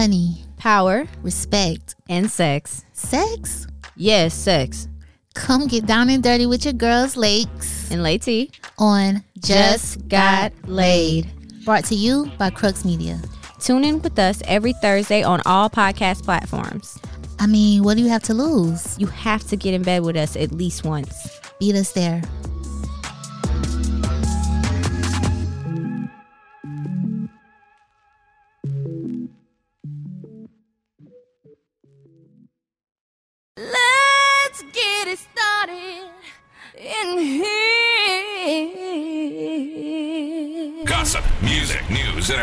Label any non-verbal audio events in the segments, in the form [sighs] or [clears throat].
money, power, respect, and sex. Sex? Yes, sex. Come get down and dirty with your girls, Lakes. And Lady on Just, Just Got Laid. Brought to you by Crux Media. Tune in with us every Thursday on all podcast platforms. I mean, what do you have to lose? You have to get in bed with us at least once. Beat us there.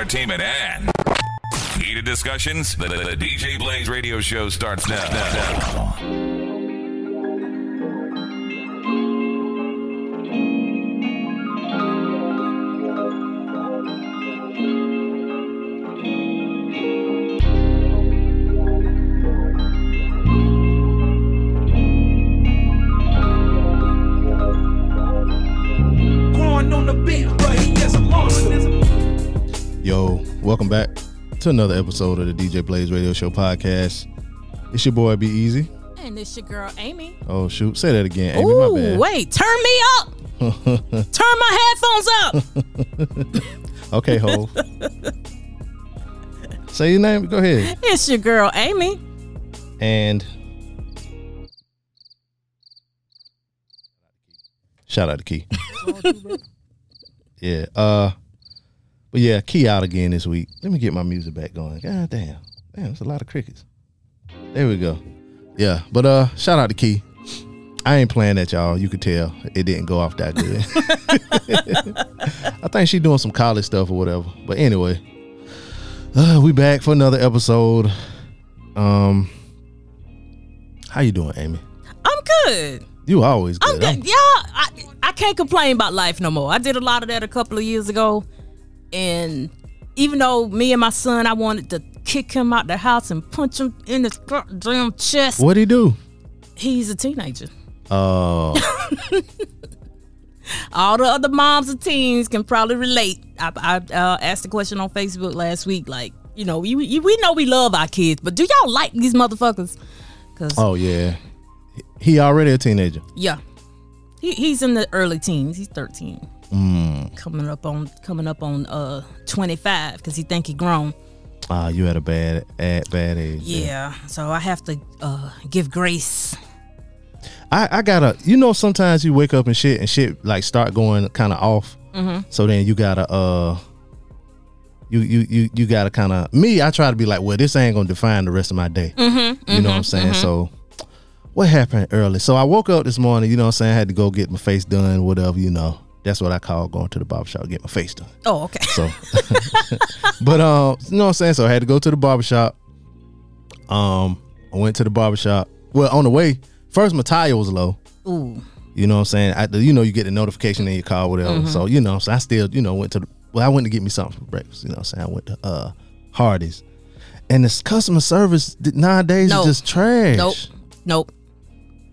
Entertainment, and heated discussions. The, the, the DJ Blaze radio show starts now. now. Welcome back to another episode of the DJ Blaze Radio Show podcast. It's your boy Be Easy. And it's your girl Amy. Oh shoot, say that again, Amy. Ooh, my bad. wait, turn me up. [laughs] turn my headphones up. [laughs] okay, ho. say your name. Go ahead. It's your girl Amy. And shout out to Key. [laughs] yeah. Uh but yeah, Key out again this week. Let me get my music back going. God damn. Damn, it's a lot of crickets. There we go. Yeah. But uh shout out to Key. I ain't playing that, y'all. You could tell it didn't go off that good. [laughs] I think she's doing some college stuff or whatever. But anyway, uh, we back for another episode. Um, how you doing, Amy? I'm good. You always good. I'm good. I'm, yeah, I, I can't complain about life no more. I did a lot of that a couple of years ago. And even though me and my son, I wanted to kick him out the house and punch him in his damn chest. What'd he do? He's a teenager. Oh. [laughs] All the other moms of teens can probably relate. I, I uh, asked the question on Facebook last week, like, you know, we, we know we love our kids, but do y'all like these motherfuckers? Cause oh yeah, he already a teenager. Yeah, he, he's in the early teens. He's thirteen. Mm. Coming up on coming up on uh 25 because he think he grown. Ah, uh, you had a bad at bad age. Yeah, yeah, so I have to uh give grace. I I gotta, you know, sometimes you wake up and shit and shit like start going kind of off. Mm-hmm. So then you gotta uh. You, you you you gotta kind of me. I try to be like, well, this ain't gonna define the rest of my day. Mm-hmm, you mm-hmm, know what I'm saying? Mm-hmm. So, what happened early? So I woke up this morning. You know what I'm saying? I had to go get my face done, whatever. You know, that's what I call going to the barbershop to get my face done. Oh, okay. So, [laughs] [laughs] but um, you know what I'm saying? So I had to go to the barbershop. Um, I went to the barbershop. Well, on the way, first my tire was low. Ooh. You know what I'm saying? I, you know, you get the notification in your car, whatever. Mm-hmm. So, you know, so I still, you know, went to the, well, I went to get me something for breakfast. You know what I'm saying? I went to uh Hardee's. And this customer service nowadays nope. is just trash. Nope. Nope.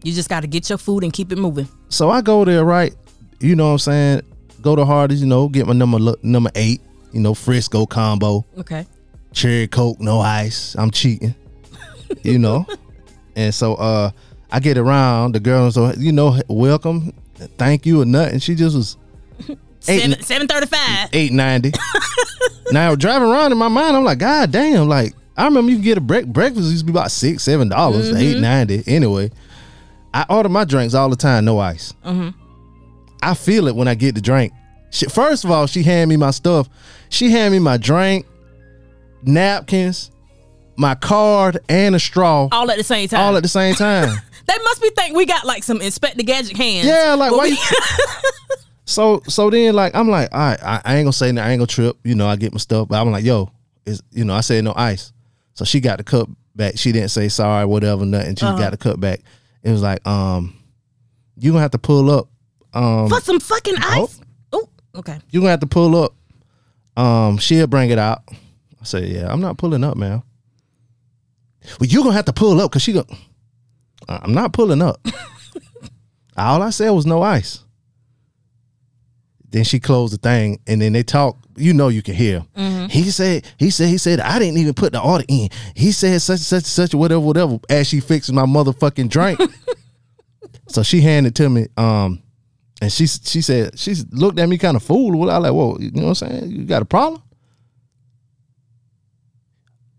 You just got to get your food and keep it moving. So I go there, right? You know what I'm saying? Go to Hardee's, you know, get my number number eight, you know, Frisco combo. Okay. Cherry Coke, no ice. I'm cheating. [laughs] you know? And so uh I get around, the girl so you know, welcome, thank you or nothing. She just was [laughs] eight, seven thirty five. Eight ninety. now driving around in my mind, I'm like, God damn, like I remember you can get a break breakfast used to be about six, seven dollars, mm-hmm. eight ninety. Anyway, I order my drinks all the time, no ice. Mm-hmm. I feel it when I get the drink. She, first of all, she hand me my stuff. She hand me my drink, napkins, my card, and a straw. All at the same time. All at the same time. [laughs] they must be think we got like some Inspector Gadget hands. Yeah, like why? We- you- [laughs] so so then like I'm like all right, I, I ain't gonna say no, I ain't gonna trip. You know I get my stuff, but I'm like yo, is you know I said no ice. So she got the cup back. She didn't say sorry, whatever, nothing. She uh-huh. got the cup back. It was like um, you gonna have to pull up um, For some fucking ice. Oh, okay. You gonna have to pull up. Um, she'll bring it out. I say, yeah, I'm not pulling up, man. Well, you gonna have to pull up because she go. I'm not pulling up. [laughs] All I said was no ice. Then she closed the thing, and then they talk. You know, you can hear. He said, he said, he said, I didn't even put the order in. He said such and such and such whatever whatever. As she fixes my motherfucking drink. [laughs] so she handed to me. Um, and she she said she looked at me kind of fool. I like, whoa, you know what I'm saying? You got a problem?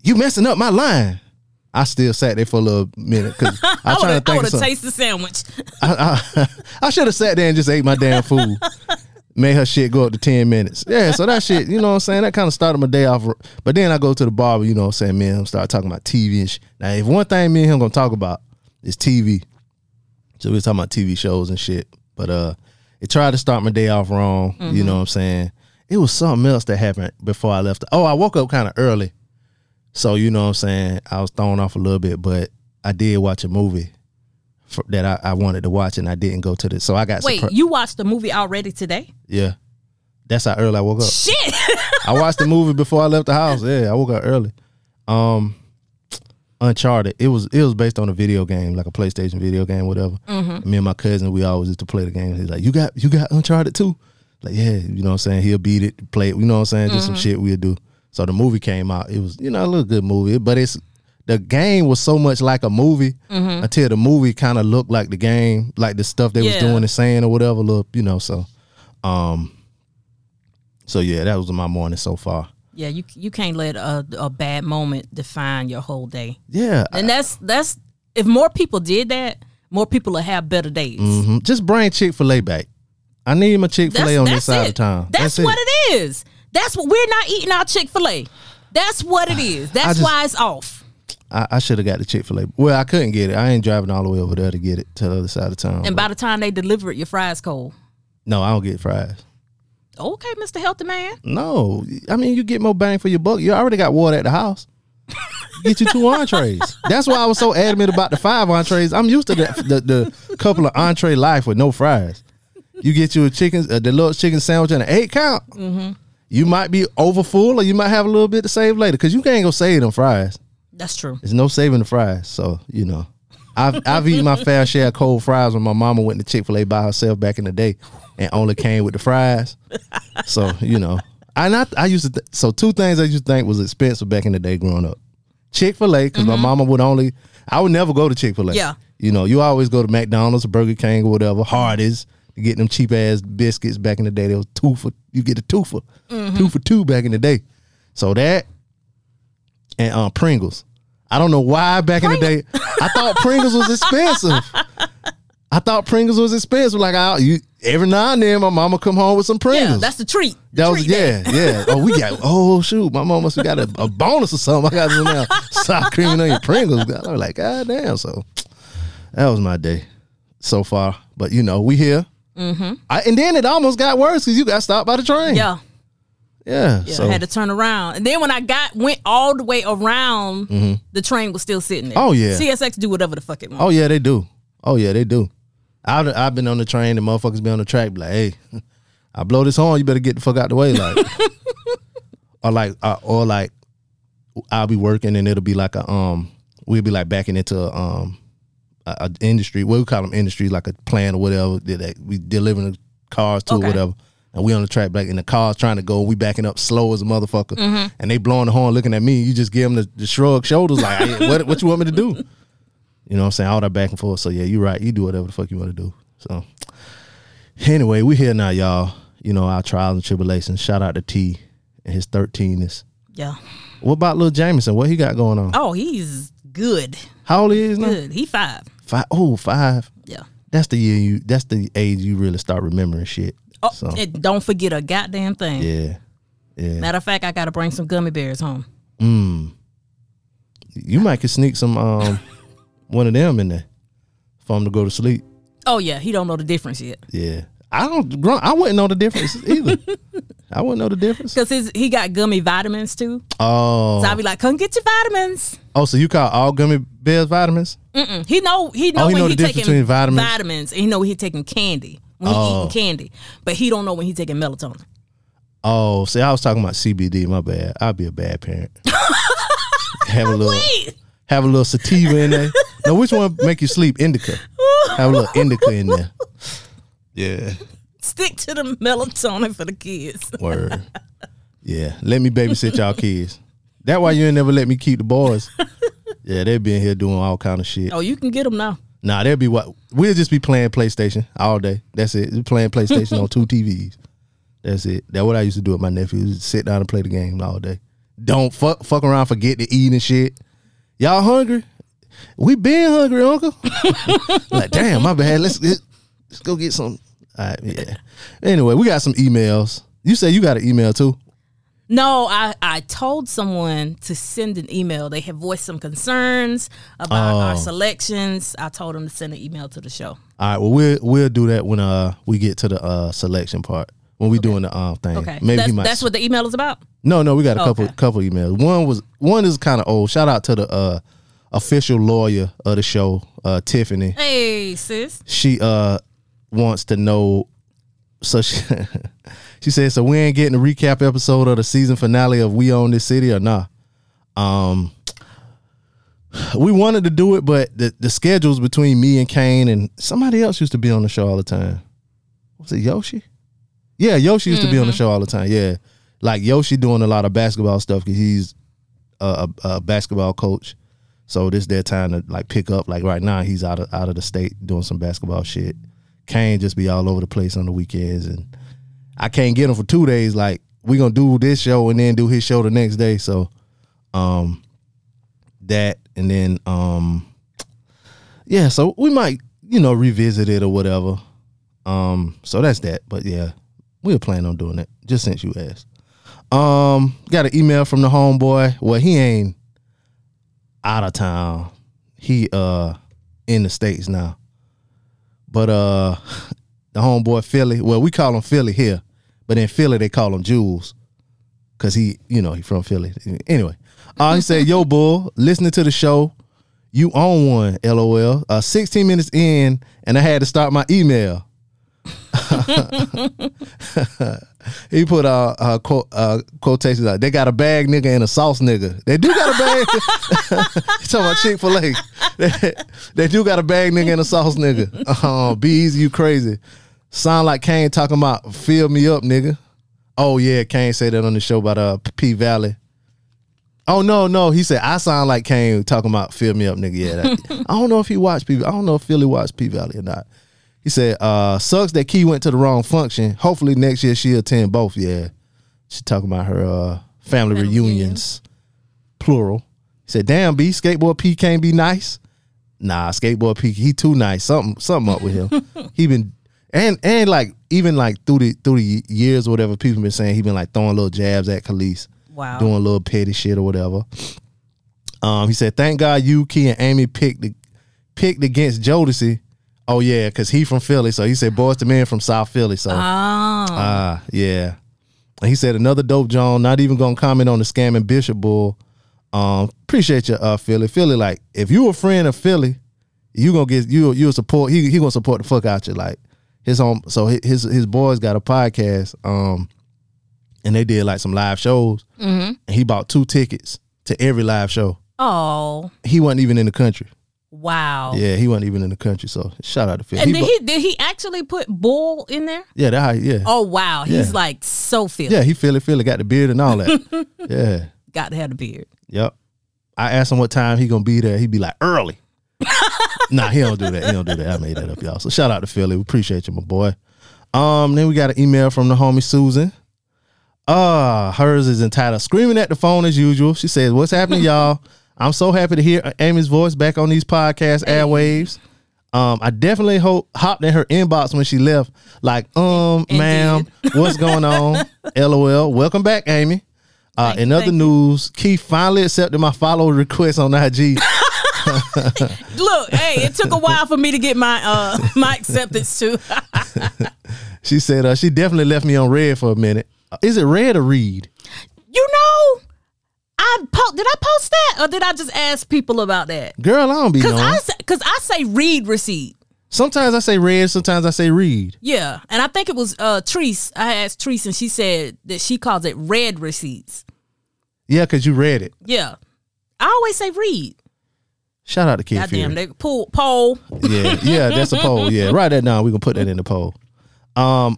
You messing up my line. I still sat there for a little minute because [laughs] I I trying to would think of have tasted the sandwich. [laughs] I, I, I should have sat there and just ate my damn food. Made her shit go up to 10 minutes. Yeah, so that shit, you know what I'm saying? That kind of started my day off. But then I go to the barber, you know what I'm saying? Me and him start talking about TV and shit. Now, if one thing me and him gonna talk about is TV. So we was talking about TV shows and shit. But uh it tried to start my day off wrong. You know what I'm saying? It was something else that happened before I left. Oh, I woke up kind of early. So you know what I'm saying? I was thrown off a little bit, but I did watch a movie for, that I, I wanted to watch and I didn't go to the. So I got Wait, surpri- you watched the movie already today? yeah. That's how early I woke up. Shit. I watched the movie before I left the house. Yeah, I woke up early. Um, Uncharted. It was it was based on a video game, like a PlayStation video game, whatever. Mm-hmm. Me and my cousin, we always used to play the game. He's like, "You got you got Uncharted too?" Like, yeah, you know what I'm saying. He'll beat it, play it. You know what I'm saying? Just some mm-hmm. shit we'll do. So the movie came out. It was you know a little good movie, but it's the game was so much like a movie mm-hmm. until the movie kind of looked like the game, like the stuff they was doing and saying or whatever. Look, you know. So, um, so yeah, that was my morning so far. Yeah, you you can't let a, a bad moment define your whole day. Yeah, And that's that's if more people did that, more people will have better days. mhm. just bring Chick Fil A back. I need my Chick Fil A on that's this side it. of town. That's, what it is. That's what we're not eating our Chick Fil A. That's what it is. [sighs] That's just- why it's off. I, I should have got the Chick Fil A. Well, I couldn't get it. I ain't driving all the way over there to get it to the other side of town. And by the time they deliver it, your fries cold. no, I don't get fries. Okay, Mr. Healthy Man. No, I mean you get more bang for your buck. You already got water at the house. Get you two [laughs] entrees. That's why I was so adamant about the five entrees. I'm used to the the, the couple of entree life with no fries. You get you a chicken, a deluxe chicken sandwich and an eight count. Mm-hmm. You might be over full, or you might have a little bit to save later because you can't go save them fries. That's true. There's no saving the fries. So you know, I've I've eaten my fair share of cold fries when my mama went to Chick Fil A by herself back in the day, and only came with the fries. So you know, I not I used to th- so two things I used to think was expensive back in the day growing up. Chick Fil A because my mama would only I would never go to Chick Fil A. Yeah. you know, you always go to McDonald's or Burger King or whatever. Hardee's to get them cheap ass biscuits back in the day. They was two for you get a two for two for two back in the day. So that and um, Pringles. I don't know why back in the day I thought Pringles was expensive. [laughs] I thought Pringles was expensive. Like I, you, every now and then, my mama come home with some Pringles. Yeah, that's the treat. The that was treat day. yeah, yeah. Oh, we got oh shoot, my mom must have got a, a bonus or something. I got some now sour cream and onion Pringles. I was like, God damn. So that was my day so far. But you know, we here. Mm-hmm. I, and then it almost got worse because you got stopped by the train. Yeah. yeah. Yeah, so I had to turn around. And then when I got went all the way around, the train was still sitting there. Mm-hmm. Oh, yeah. CSX do whatever the fuck it wants. Oh yeah, they do. Oh yeah, they do. I've I've been on the train and motherfuckers be on the track be like, hey, [laughs] I blow this horn, you better get the fuck out the way, like, [laughs] or like, uh, or like, I'll be working and it'll be like a um, we'll be like backing into a, um, a, a industry. What we call them industries, like a plant or whatever that that we delivering the cars to Okay. or whatever. And we on the track back and the car's trying to go, we backing up slow as a motherfucker, and they blowing the horn, looking at me. You just give them the, the shrug shoulders, like, hey, what what you want me to do? You know what I'm saying? All that back and forth. So yeah, you're right. You do whatever the fuck you want to do. So anyway, we here now, y'all. You know, our trials and tribulations. Shout out to T and his 13ness. Yeah. What about little Jameson? What he got going on? Oh, he's good. How old he is now? Good. He five. Five. Oh, five. Yeah. That's the year you that's the age you really start remembering shit. Oh, So and don't forget a goddamn thing. yeah. Yeah. Matter of fact, I gotta bring some gummy bears home. Mm. You might could sneak some um [laughs] one of them in there for him to go to sleep. Oh yeah, he don't know the difference yet. Yeah. I don't I wouldn't know the difference [laughs] either. I wouldn't know the difference. Cause his he got gummy vitamins too. Oh. So I'll be like, come get your vitamins. Oh, so you call all gummy bears vitamins? Mm-mm. He know he know Oh, he when know he the difference taking between vitamins? vitamins, and he know when he taking candy when he Oh. eating candy, but he don't know when he taking melatonin. Oh, see, I was talking about CBD. My bad. I'd be a bad parent. [laughs] have a little, Wait, have a little sativa in there. No, which one make you sleep? Indica. Have a little indica in there. Yeah. Stick to the melatonin for the kids. Word. Yeah. Let me babysit y'all kids. That why you ain't never let me keep the boys. Yeah, they been here doing all kind of shit. Oh, you can get them now. Nah, they'll be what we'll just be playing PlayStation all day. That's it. Just playing PlayStation on two TVs. That's it. That's what I used to do with my nephews. Sit down and play the game all day. Don't fuck fuck around, forget to eat and shit. Y'all hungry? We been hungry, Uncle. [laughs] like, damn, my bad. Let's get, let's go get some. All right, yeah. Anyway, we got some emails. You say you got an email too? No, I, I told someone to send an email. They have voiced some concerns about our Oh. selections. I told them to send an email to the show. All right, well we'll we'll do that when uh we get to the uh selection part. When we doing the um thing. Okay, Maybe that's, he might that's what the email is about. No, no, we got a couple Okay. couple emails. One was one is kind of old. Shout out to the uh official lawyer of the show, uh Tiffany. Hey, sis. She uh wants to know so she [laughs] she said so we ain't getting a recap episode of the season finale of We Own This City or nah. Um we wanted to do it, but the, the schedules between me and Kane and somebody else used to be on the show all the time. Was it Yoshi? Yeah, Yoshi used to be on the show all the time. Yeah, like Yoshi doing a lot of basketball stuff because he's a, a, a basketball coach. So this their time to like pick up. Like right now, he's out of out of the state doing some basketball shit. Kane just be all over the place on the weekends, and I can't get him for two days. Like we gonna do this show and then do his show the next day. So, um, that and then um, yeah. So we might you know revisit it or whatever. Um, so that's that. But yeah, we'll plan on doing it. Just since you asked. Um, got an email from the homeboy. Well, he ain't out of town. He uh in the states now. But uh [laughs] the homeboy Philly, well, we call him Philly here, but in Philly they call him Jules. Cause he, you know, he from Philly. Anyway. Uh said, Yo, bull, listening to the show. You own one, LOL. Uh 16 minutes in, and I had to start my email. [laughs] he put uh, uh, quote, uh quotations out. They got a bag nigga and a sauce nigga. They do got a bag. [laughs] Talking about Chick Fil A. [laughs] They, they do got a bag nigga and a sauce nigga. Uh, be easy, you crazy. Sound like Kane talking about fill me up, nigga. Oh yeah, Kane said that on the show about uh P Valley. Oh no, no, he said I sound like Kane talking about fill me up, nigga. Yeah, that, I don't know if he watched P. I don't know if Philly watched P Valley or not. He said, uh, sucks that Key went to the wrong function. Hopefully next year she'll attend both. Yeah. She talking about her uh, family, reunions, plural. He said, damn, B, skateboard P can't be nice. Nah, skateboard P, he too nice. Something something up with him. [laughs] he been and and like even like through the through the years or whatever, people been saying he been like throwing little jabs at Kelis Wow. doing a little petty shit or whatever. Um, he said, "Thank God you, Key, and Amy picked the, picked against Jodeci. Oh yeah, because he from Philly, so he said, "Boyz II Men from South Philly." So Oh. ah, yeah. And he said another dope John. Not even gonna comment on the scamming Bishop bull. Um, appreciate you, uh, Philly. Philly, like if you a friend of Philly, you gonna get you you support. He he gonna support the fuck out you. Like his home. So his his boys got a podcast. Um, and they did like some live shows. Mm-hmm. And he bought two tickets to every live show. Oh. He wasn't even in the country. Wow. Yeah, he wasn't even in the country. So shout out to Philly. And He did bu- he did he actually put bull in there? yeah, that how, yeah. Oh wow, he's like so Philly. Yeah, he Philly Philly got the beard and all that. [laughs] yeah. Got to have the beard. Yep. I asked him what time he gonna be there. He'd be like early. [laughs] nah, he don't do that. He don't do that. I made that up, y'all. So shout out to Philly. We appreciate you, my boy. Um, then we got an email from the homie Susan. Uh, hers is entitled "Screaming at the Phone" as usual. She says, "What's happening, [laughs] y'all? I'm so happy to hear Amy's voice back on these podcast airwaves. Um, I definitely hope hopped in her inbox when she left. Like, um, Indeed. ma'am, [laughs] what's going on? LOL. Welcome back, Amy. Uh, Thank in other thank you. news, Keith finally accepted my follow request on IG. [laughs] [laughs] Look, hey, it took a while for me to get my uh my acceptance too. she said uh, she definitely left me on red for a minute. Uh, Is it red or read? Po- did I post that or did I just ask people about that? Girl, I don't be Cause knowing. I say, cause I say read receipt. sometimes I say read, sometimes I say read. Yeah, and I think it was uh Treese. I asked Treese, and she said that she calls it red receipts. Yeah, because you read it. Yeah, I always say read. Shout out to Kid Goddamn, Fury. they pull poll. Yeah, yeah, that's a poll. Yeah, write that down. We're gonna put that in the poll. Um,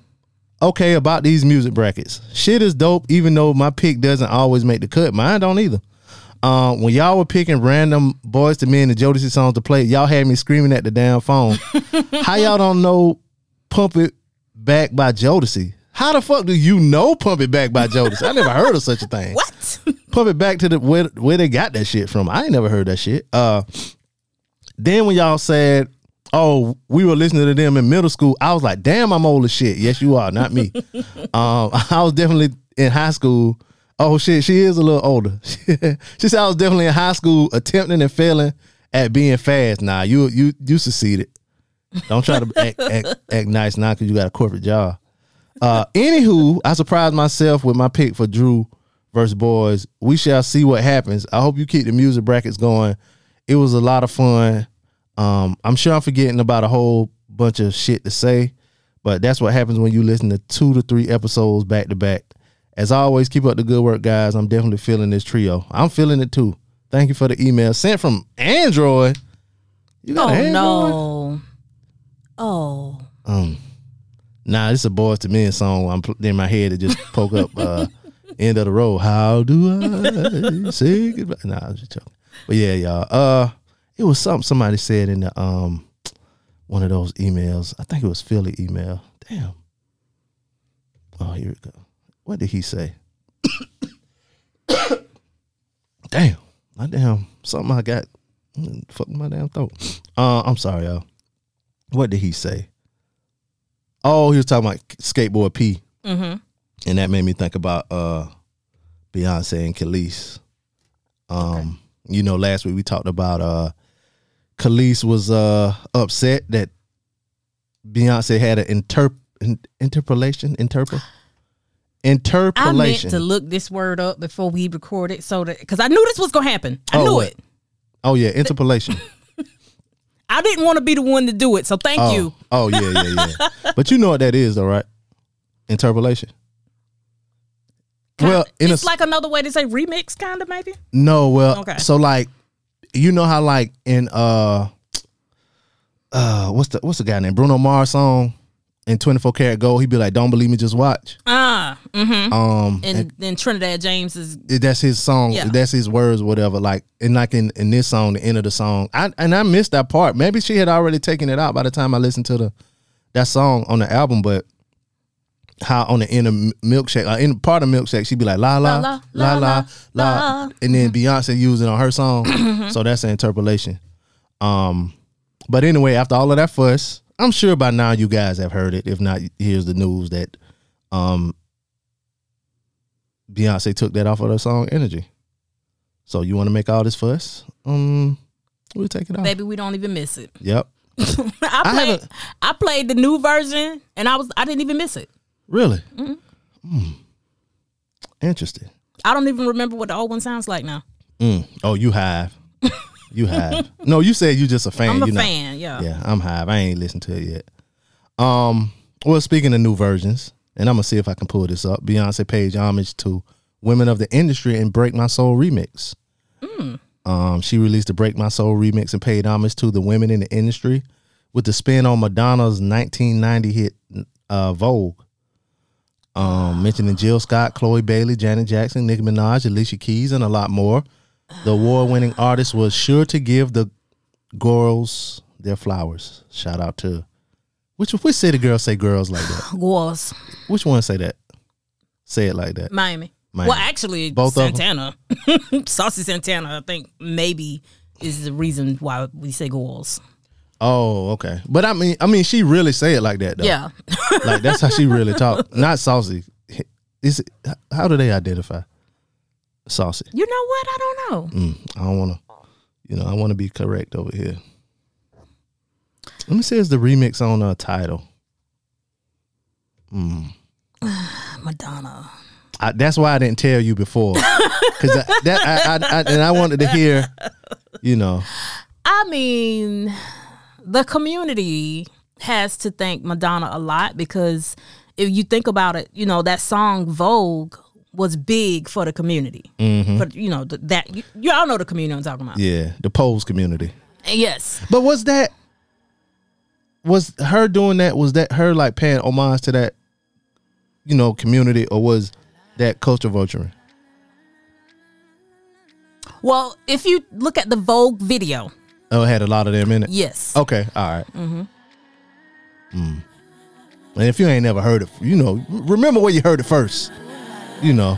okay about these music brackets. Shit is dope, even though my pick doesn't always make the cut. Mine don't either. Uh, when y'all were picking random Boyz II Men and Jodeci songs to play, y'all had me screaming at the damn phone. [laughs] How y'all don't know "Pump It Back" by Jodeci? How the fuck do you know "Pump It Back" by Jodeci? I never heard of such a thing. What? [laughs] Pump it back to the where where they got that shit from. I ain't never heard that shit. Uh, then when y'all said, "Oh, we were listening to them in middle school," I was like, "Damn, I'm old as shit." Yes, you are, not me. [laughs] um, I was definitely in high school. Oh shit, she is a little older. [laughs] she said I was definitely in high school, attempting and failing at being fast. Nah, you you you succeeded. Don't try to [laughs] act, act, act nice now because you got a corporate job. Uh, anywho, I surprised myself with my pick for Drew versus Boys. We shall see what happens. I hope you keep the music brackets going. It was a lot of fun. Um, I'm sure I'm forgetting about a whole bunch of shit to say, but that's what happens when you listen to two to three episodes back to back. As always, keep up the good work, guys. I'm definitely feeling this trio. I'm feeling it too. Thank you for the email sent from Android. You got Oh an Android? no. Oh. Um, nah, this is a Boyz II Men song. I'm in my head. It just poke up. Uh, [laughs] end of the road. How do I say goodbye? Nah, I was just joking. But yeah, y'all. Uh, it was something somebody said in the um one of those emails. I think it was Philly email. Damn. Oh, here we go. What did he say? [coughs] damn. My damn something I got. mm, Fuck my damn throat. Uh, I'm sorry, y'all. What did he say? Oh, he was talking about skateboard P, Mm-hmm. and that made me think about uh Beyonce and Kelis. Um, you know, last week we talked about uh Kelis was uh upset that Beyonce had an interp in, interpolation interpol I meant to look this word up before we recorded so that because I knew this was gonna happen. I Oh, knew it. oh yeah, interpolation. [laughs] I didn't want to be the one to do it, so thank oh, you. oh yeah, yeah, yeah. [laughs] but you know what that is, though, right? Interpolation. Well, in it's a like another way to say remix, kind of maybe. No, well, Okay. so like, you know how like in uh, uh, what's the what's the guy named Bruno Mars song Twenty Four Karat Gold? He'd be like, "Don't believe me, just watch." Ah, mm-hmm. Um, and then Trinidad James is that's his song. Yeah. That's his words, whatever. Like, and like in in this song, the end of the song, I and I missed that part. Maybe she had already taken it out by the time I listened to the that song on the album, but. How on the end of milkshake, uh, in part of milkshake, she'd be like la la la la la la, and then Beyonce used it on her song, [clears throat] so that's an interpolation. Um, but anyway, after all of that fuss, I'm sure by now you guys have heard it. If not, here's the news that um Beyonce took that off of her song Energy. So you want to make all this fuss? Um, we'll take it off. baby. We don't even miss it. Yep. [laughs] I I played. haven't- I, played the new version, and I was. I didn't even miss it. Really? Mm-hmm. Hmm. Interesting. I don't even remember what the old one sounds like now. Mm. Oh, you have. [laughs] you have. No, you said you just a fan. I'm a you not- fan. Yeah. Yeah, I'm hive. I ain't listened to it yet. Um, well, speaking of new versions, and I'm gonna see if I can pull this up. Beyonce paid homage to women of the industry and "Break My Soul" remix. Um, she released the "Break My Soul" remix and paid homage to the women in the industry with the spin on Madonna's 1990 hit uh, "Vogue." Um, mentioning Jill Scott, Chloe Bailey, Janet Jackson, Nicki Minaj, Alicia Keys, and a lot more. The award-winning artist was sure to give the girls their flowers. Shout out to which which city girls say girls like that? [sighs] Was Which one say that? Say it like that. Miami. Miami. Well, actually, Both? Santana, [laughs] Saucy Santana. I think maybe is the reason why we say girls. Oh, okay. But I mean, I mean, she really say it like that though. Yeah. like that's how she really talk. [laughs] Not saucy. Is it, how do they identify saucy? You know what? I don't know. Mm, I don't want to. You know, I want to be correct over here. Let me say it's the remix on a title? [sighs] Madonna. I, that's why I didn't tell you before, because [laughs] that I, I, I and I wanted to hear, you know, I mean, the community has to thank Madonna a lot because if you think about it, you know that song Vogue was big for the community. For you know th- that you, you all know the community I'm talking about. yeah, the pose community. Yes, But was that was her doing that? Was that her like paying homage to that you know community or was that culture vulturing? Well, if you look at the Vogue video, Oh, it had a lot of them in it. yes. Okay, all right. Mm-hmm. Mm. And if you ain't never heard it, you know, remember where you heard it first. You know,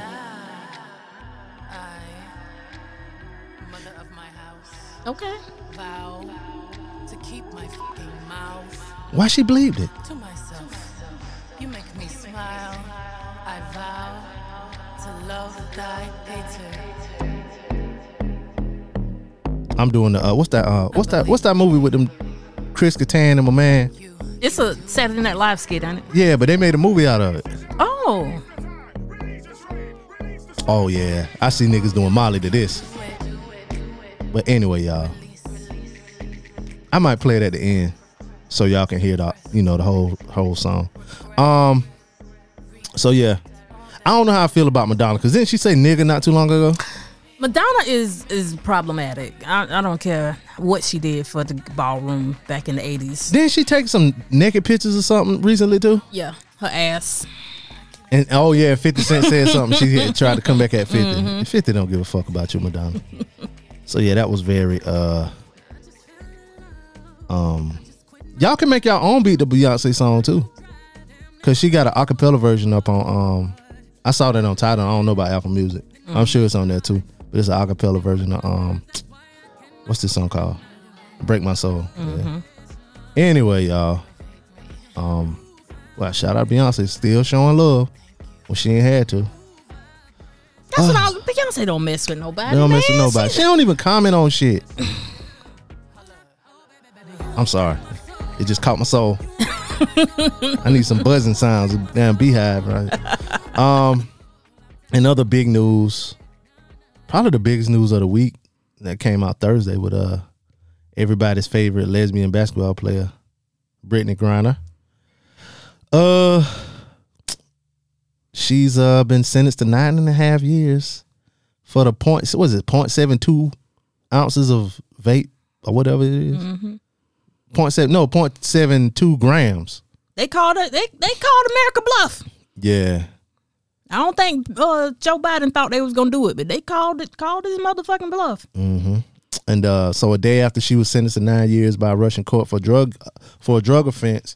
Mother of my house, Okay. vow to keep my fucking mouth why she believed it? to myself. You make me smile. I vow to love thy hater. I'm doing the uh, what's that? Uh, what's that? What's that movie with them? Chris Kattan and my man. It's a Saturday Night Live skit, ain't it? Yeah, but they made a movie out of it. Oh. Oh yeah, I see niggas doing Molly to this. But anyway, y'all, I might play it at the end so y'all can hear the you know the whole whole song. Um, so yeah, I don't know how I feel about Madonna because didn't she say nigga not too long ago? Madonna is is problematic. I, I don't care what she did for the ballroom back in the 80s. Didn't she take some naked pictures or something recently too? Yeah, her ass. And oh yeah, Fifty Cent said [laughs] something. She had tried to come back at 50 Fifty don't give a fuck about you, Madonna. so yeah, that was very uh um y'all can make y'all own beat the Beyonce song too. Cause she got an acapella version up on um I saw that on Tidal. I don't know about Apple Music. I'm sure it's on there too. But it's an acapella version of um what's this song called? Break My Soul. Yeah. Anyway, y'all. Um well, shout out Beyonce, still showing love when she ain't had to. That's what I Beyonce don't mess with nobody. They don't mess with man. nobody. She- She don't even comment on shit. I'm sorry. It just caught my soul. [laughs] I need some buzzing sounds. Damn beehive, right? Um, and other big news. Probably the biggest news of the week that came out Thursday with uh everybody's favorite lesbian basketball player, Brittney Griner. Uh, she's uh been sentenced to nine and a half years for the point. What is it? Point seven two ounces of vape or whatever it is. Point seven. No, point seven two grams. They called it. They they called America bluff. Yeah. I don't think uh, Joe Biden thought they was gonna do it, but they called it called his motherfucking bluff. And uh, so a day after she was sentenced to nine years by a Russian court for drug for a drug offense,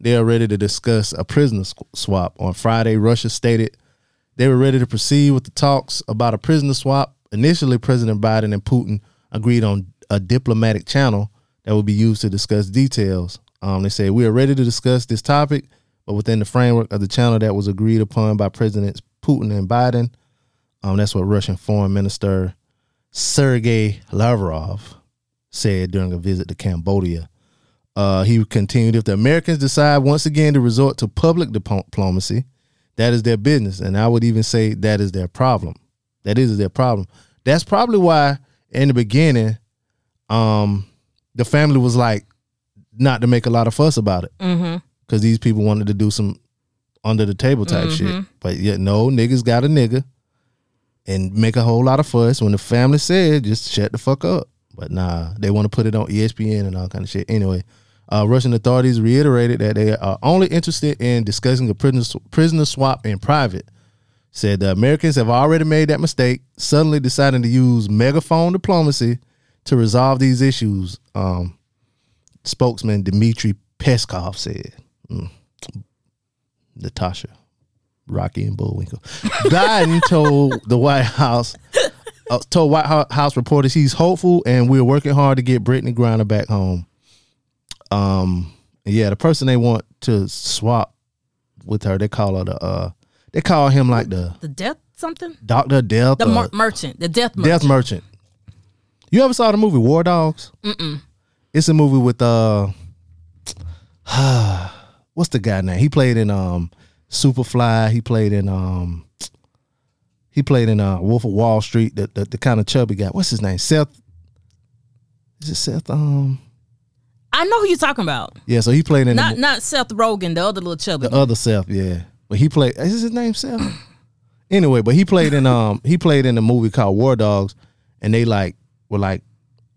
they are ready to discuss a prisoner swap. On Friday, Russia stated they were ready to proceed with the talks about a prisoner swap. Initially, President Biden and Putin agreed on a diplomatic channel that would be used to discuss details. Um, they said we are ready to discuss this topic, but within the framework of the channel that was agreed upon by Presidents Putin and Biden. Um, that's what Russian Foreign Minister Sergei Lavrov said during a visit to Cambodia. Uh, he continued, if the Americans decide once again to resort to public diplomacy, that is their business. And I would even say that is their problem. That is their problem. That's probably why in the beginning, um, the family was like not to make a lot of fuss about it. Mm-hmm. Because these people wanted to do some under the table type shit. But yet no, niggas got a nigga and make a whole lot of fuss. When the family said, just shut the fuck up. But nah, they want to put it on ESPN and all kind of shit. Anyway, uh, Russian authorities reiterated that they are only interested in discussing a prisoner, prisoner swap in private. Said the Americans have already made that mistake, suddenly deciding to use megaphone diplomacy to resolve these issues. Um, spokesman Dmitry Peskov said. Mm. Natasha, Rocky and Bullwinkle. [laughs] Biden told the White House, uh, told White House reporters he's hopeful and we're working hard to get Brittney Griner back home. Um, yeah, the person they want to swap with her, they call her the, uh, they call him like the The death something. Doctor Death, The mer- merchant. The death merchant. Death Merchant. You ever saw the movie War Dogs? Mm-mm. It's a movie with uh, [sighs] what's the guy name? He played in um Superfly. He played in um, he played in uh Wolf of Wall Street. The the, the kind of chubby guy. What's his name? Seth. Is it Seth? Um, I know who you're talking about. yeah. So he played in Not mo- not Seth Rogen, the other little chubby. the other Seth. Yeah, but he played. Is his name Seth? [clears throat] anyway, but he played in um he played in a movie called War Dogs, and they like were like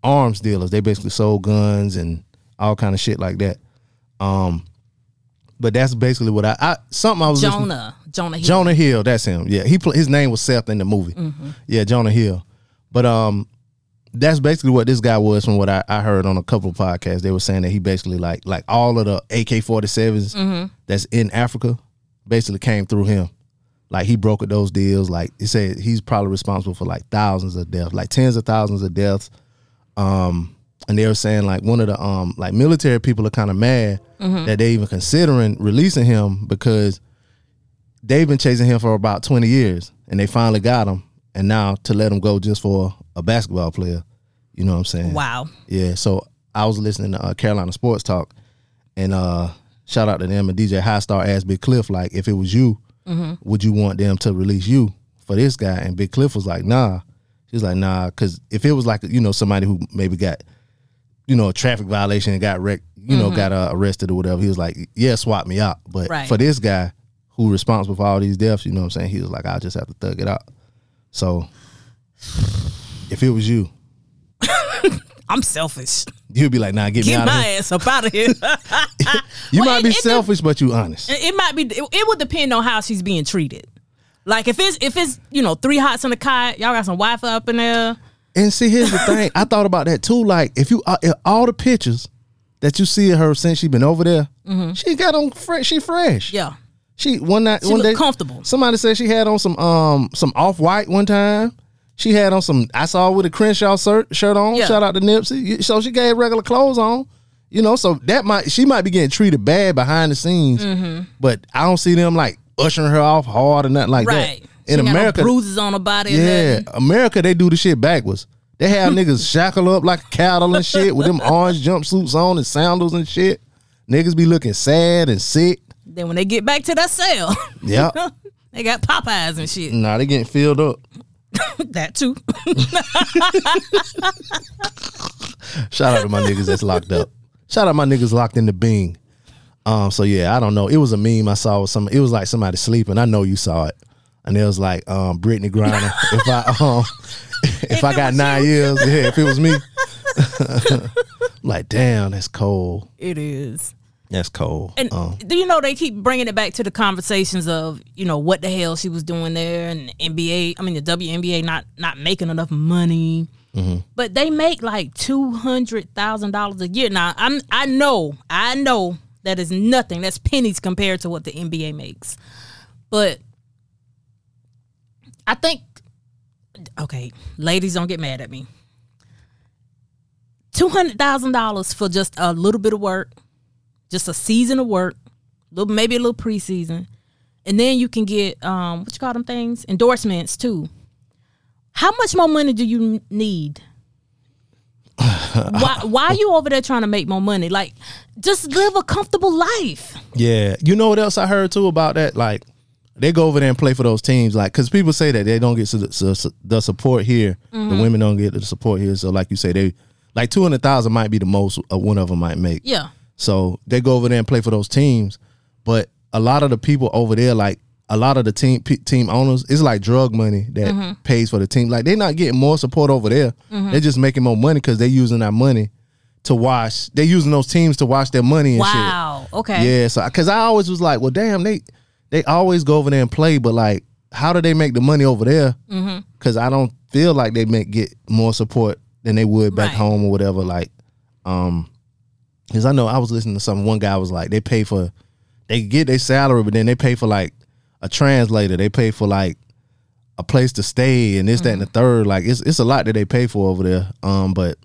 arms dealers. They basically sold guns and all kind of shit like that. Um, but that's basically what I, I something I was Jonah. Jonah Hill. Jonah Hill, that's him. Yeah, he pl- his name was Seth in the movie. Yeah, Jonah Hill. But um, that's basically what this guy was from what I, I heard on a couple of podcasts. They were saying that he basically like like all of the AK 47s that's in Africa basically came through him. Like he brokered those deals. Like he said, he's probably responsible for like thousands of deaths, like tens of thousands of deaths. Um, and they were saying like one of the um like military people are kind of mad that they even considering releasing him because they've been chasing him for about 20 years and they finally got him and now to let him go just for a basketball player you know what i'm saying? Wow. yeah so i was listening to uh, carolina sports talk and uh shout out to them and dj high star asked big cliff like if it was you would you want them to release you for this guy? And big cliff was like nah. She's like nah because if it was like you know somebody who maybe got you know a traffic violation and got wrecked you know got uh, arrested or whatever he was like yeah swap me out. But Right. for this guy who responsible for all these deaths you know what i'm saying? He was like i'll just have to thug it out so if it was you [laughs] I'm selfish. you'd be like nah get me out of here. Get my ass up out of here. [laughs] you [laughs] Well, might it- be it selfish but you honest it it might be. It, it would depend on how she's being treated. Like if it's if it's you know three hots in the cot, y'all got some Wi-Fi up in there. And see, here's the thing. I thought about that too. Like, if you uh, if all the pictures that you see of her since she been over there, she got on fresh. She fresh. Mm-hmm. Yeah. She one night She one day comfortable. Somebody said she had on some um some off white one time. She had on some. I saw with a Crenshaw shirt, shirt on. Yeah. Shout out to Nipsey. So she gave regular clothes on. You know, so that might she might be getting treated bad behind the scenes, Mm-hmm. but I don't see them like ushering her off hard or nothing like Right. that. She In got no America, bruises on her body. yeah. America they do the shit backwards. They have [laughs] niggas shackle up like cattle and shit with them orange jumpsuits on and sandals and shit. Niggas be looking sad and sick. Then when they get back to that cell, [laughs] Yeah. they got Popeyes and shit. nah, they getting filled up. [laughs] that too. [laughs] Shout out to my niggas that's locked up. Shout out my niggas locked in the Bing. Um, so yeah, I don't know. It was a meme I saw with some. It was like somebody sleeping. I know you saw it, and it was like um, Brittney Griner. if I um, if, I got nine you. years, yeah, if it was me, like damn, that's cold. it is. That's cold. And um, do you know they keep bringing it back to the conversations of you know what the hell she was doing there and the NBA. I mean the WNBA not not making enough money, Mm-hmm. but they make like two hundred thousand dollars a year. Now I'm I know I know that is nothing. That's pennies compared to what the NBA makes, but I think okay, ladies don't get mad at me. Two hundred thousand dollars for just a little bit of work just a season of work, little maybe a little preseason, and then you can get um what you call them things endorsements too. How much more money do you need? why [laughs] why are you over there trying to make more money? Like, just live a comfortable life. Yeah, you know what else I heard too about that? Like they go over there and play for those teams, like because people say that they don't get the support here. The women don't get the support here. So like you say, they like two hundred thousand might be the most uh, one of them might make. Yeah, So they go over there and play for those teams, but a lot of the people over there, like a lot of the team p- team owners, it's like drug money that pays for the team. Like they're not getting more support over there. They're just making more money because they're using that money to wash. They're using those teams to wash their money and shit. wow. Okay, Yeah, so because I always was like, well, damn, they they always go over there and play, but like, how do they make the money over there? Mm-hmm. Because I don't feel like they make get more support than they would back Right. home or whatever. Like, um, because I know I was listening to something. one guy was like, they pay for, they get their salary, but then they pay for like a translator, they pay for like a place to stay and this, that, and the third. Like, it's it's a lot that they pay for over there. Um, but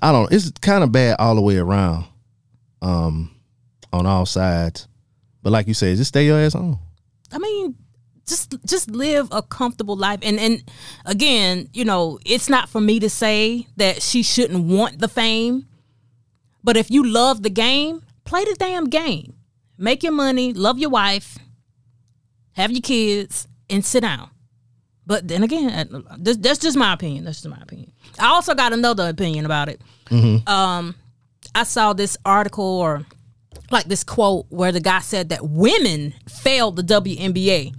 I don't. It's kind of bad all the way around. Um, on all sides. But like you said, just stay your ass home. I mean, just just live a comfortable life. And and again, you know, it's not for me to say that she shouldn't want the fame. But if you love the game, play the damn game. Make your money, love your wife, have your kids, and sit down. But then again, uh, this, that's just my opinion. That's just my opinion. I also got another opinion about it. Um, I saw this article or like this quote where the guy said that women failed the WNBA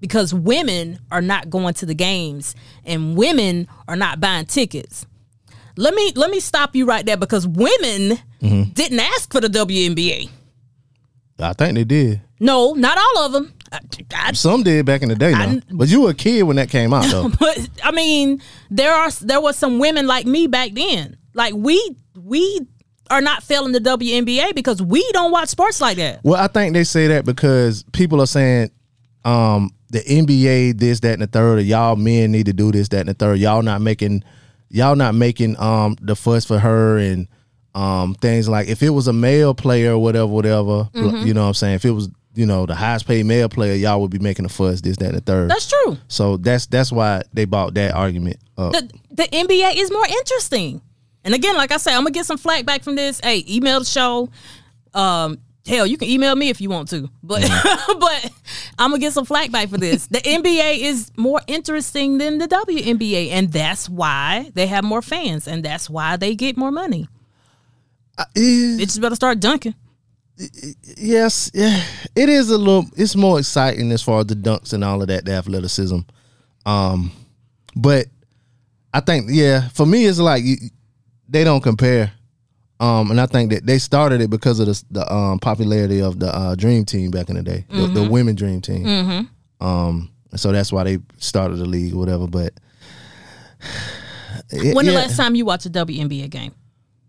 because women are not going to the games and women are not buying tickets. Let me let me stop you right there because women didn't ask for the WNBA. I think they did. No, not all of them. I, I, Some did back in the day, I- though. But you were a kid when that came out, [laughs] though. but I mean, there are there was some women like me back then. Like we we are not failing the WNBA because we don't watch sports like that. well, I think they say that because people are saying um, the NBA, this, that, and the third, or y'all men need to do this, that, and the third. Y'all not making, y'all not making um, the fuss for her and um, things like if it was a male player or whatever, whatever, Mm-hmm. you know what I'm saying? If it was, you know, the highest paid male player, y'all would be making a fuss, this, that, and the third. That's true. so that's that's why they bought that argument up. The the NBA is more interesting. And again, like I said, I'm gonna get some flack back from this. Hey, email the show. Um, hell, you can email me if you want to, but [laughs] but I'm gonna get some flack back for this. The NBA is more interesting than the WNBA, and that's why they have more fans, and that's why they get more money. Eh, Bitches better start dunking. yes, yeah, it is a little. It's more exciting as far as the dunks and all of that, the athleticism. Um, but I think, yeah, for me, it's like you, they don't compare. Um, and I think that they started it because of the, the um, popularity of the uh, Dream Team back in the day, the, the women Dream Team. Um, so that's why they started the league or whatever. But [sighs] it- When the yeah. last time you watched a WNBA game?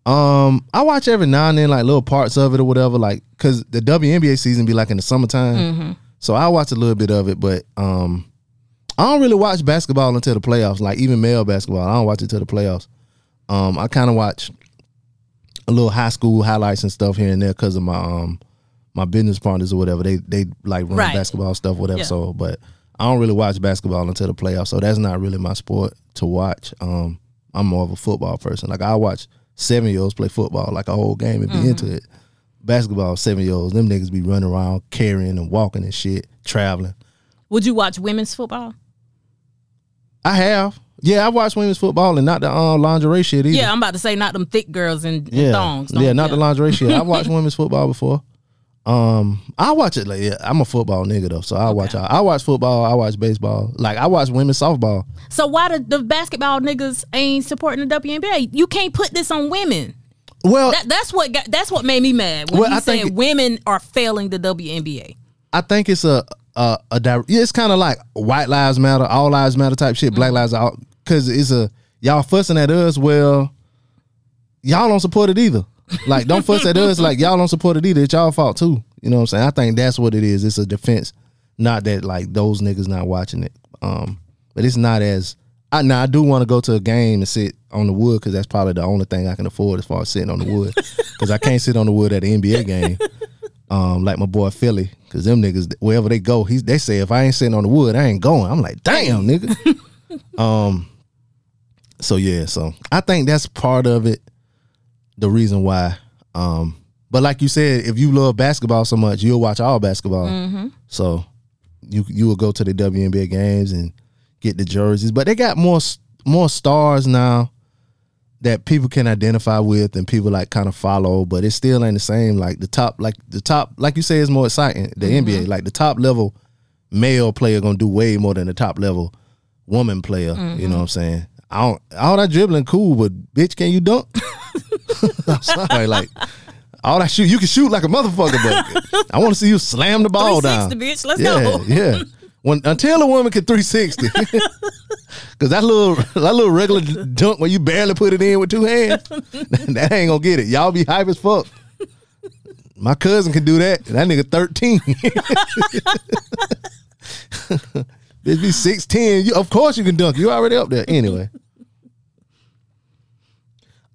Um, I watch every now and then like little parts of it or whatever, like because the WNBA season be like in the summertime. So I watch a little bit of it, but um, I don't really watch basketball until the playoffs. Like even male basketball, I don't watch it till the playoffs. Um, I kind of watch a little high school highlights and stuff here and there because of my um my business partners or whatever. They they like run Right. basketball stuff, whatever. Yeah. So, but I don't really watch basketball until the playoffs. So that's not really my sport to watch. Um, I'm more of a football person. Like I watch seven year olds play football like a whole game and be into it. Basketball, seven year olds, them niggas be running around carrying and walking and shit, traveling. Would you watch women's football? I have. Yeah, I watched women's football and not the uh, lingerie shit either. Yeah, I'm about to say not them thick girls and, and yeah, thongs. yeah, not the lingerie shit. I watched [laughs] women's football before. Um, I watch it like yeah, I'm a football nigga though, so I watch I watch football, I watch baseball, like I watch women's softball. So why the, the basketball niggas ain't supporting the WNBA? You can't put this on women. Well, That, that's what got, that's what made me mad when Well, you said it- women are failing the WNBA. I think it's a a, a yeah, it's kind of like white lives matter, all lives matter type shit. Black lives out because it's a y'all fussing at us. Well, y'all don't support it either. Like don't fuss at us. Like y'all don't support it either. It's y'all fault too. You know what I'm saying? I think that's what it is. It's a defense, not that like those niggas not watching it. Um, but it's not as. I now I do want to go to a game and sit on the wood because that's probably the only thing I can afford as far as sitting on the wood [laughs] because I can't sit on the wood at an NBA game um, like my boy Philly, because them niggas wherever they go, he's they say if I ain't sitting on the wood, I ain't going. I'm like, damn, nigga. [laughs] um, so yeah, so I think that's part of it. The reason why, um, but like you said, if you love basketball so much, you'll watch all basketball. Mm-hmm. So you you will go to the WNBA games and get the jerseys, but they got more more stars now that people can identify with and people like kind of follow, but it still ain't the same. Like the top, like the top, like you say, is more exciting. The mm-hmm. NBA, like the top level male player, gonna do way more than the top level woman player. You mm-hmm. know what I'm saying? I don't, all that dribbling cool, but bitch, can you dunk? [laughs] I'm sorry, like all that shoot, you can shoot like a motherfucker, but I want to see you slam the ball down. 360, bitch. Let's yeah, go. yeah. When until a woman can 360, because [laughs] that little that little regular dunk where you barely put it in with two hands, [laughs] that ain't gonna get it. Y'all be hype as fuck. My cousin can do that. That nigga 13. Bitch be 6'10. You, of course you can dunk. You already up there. Anyway.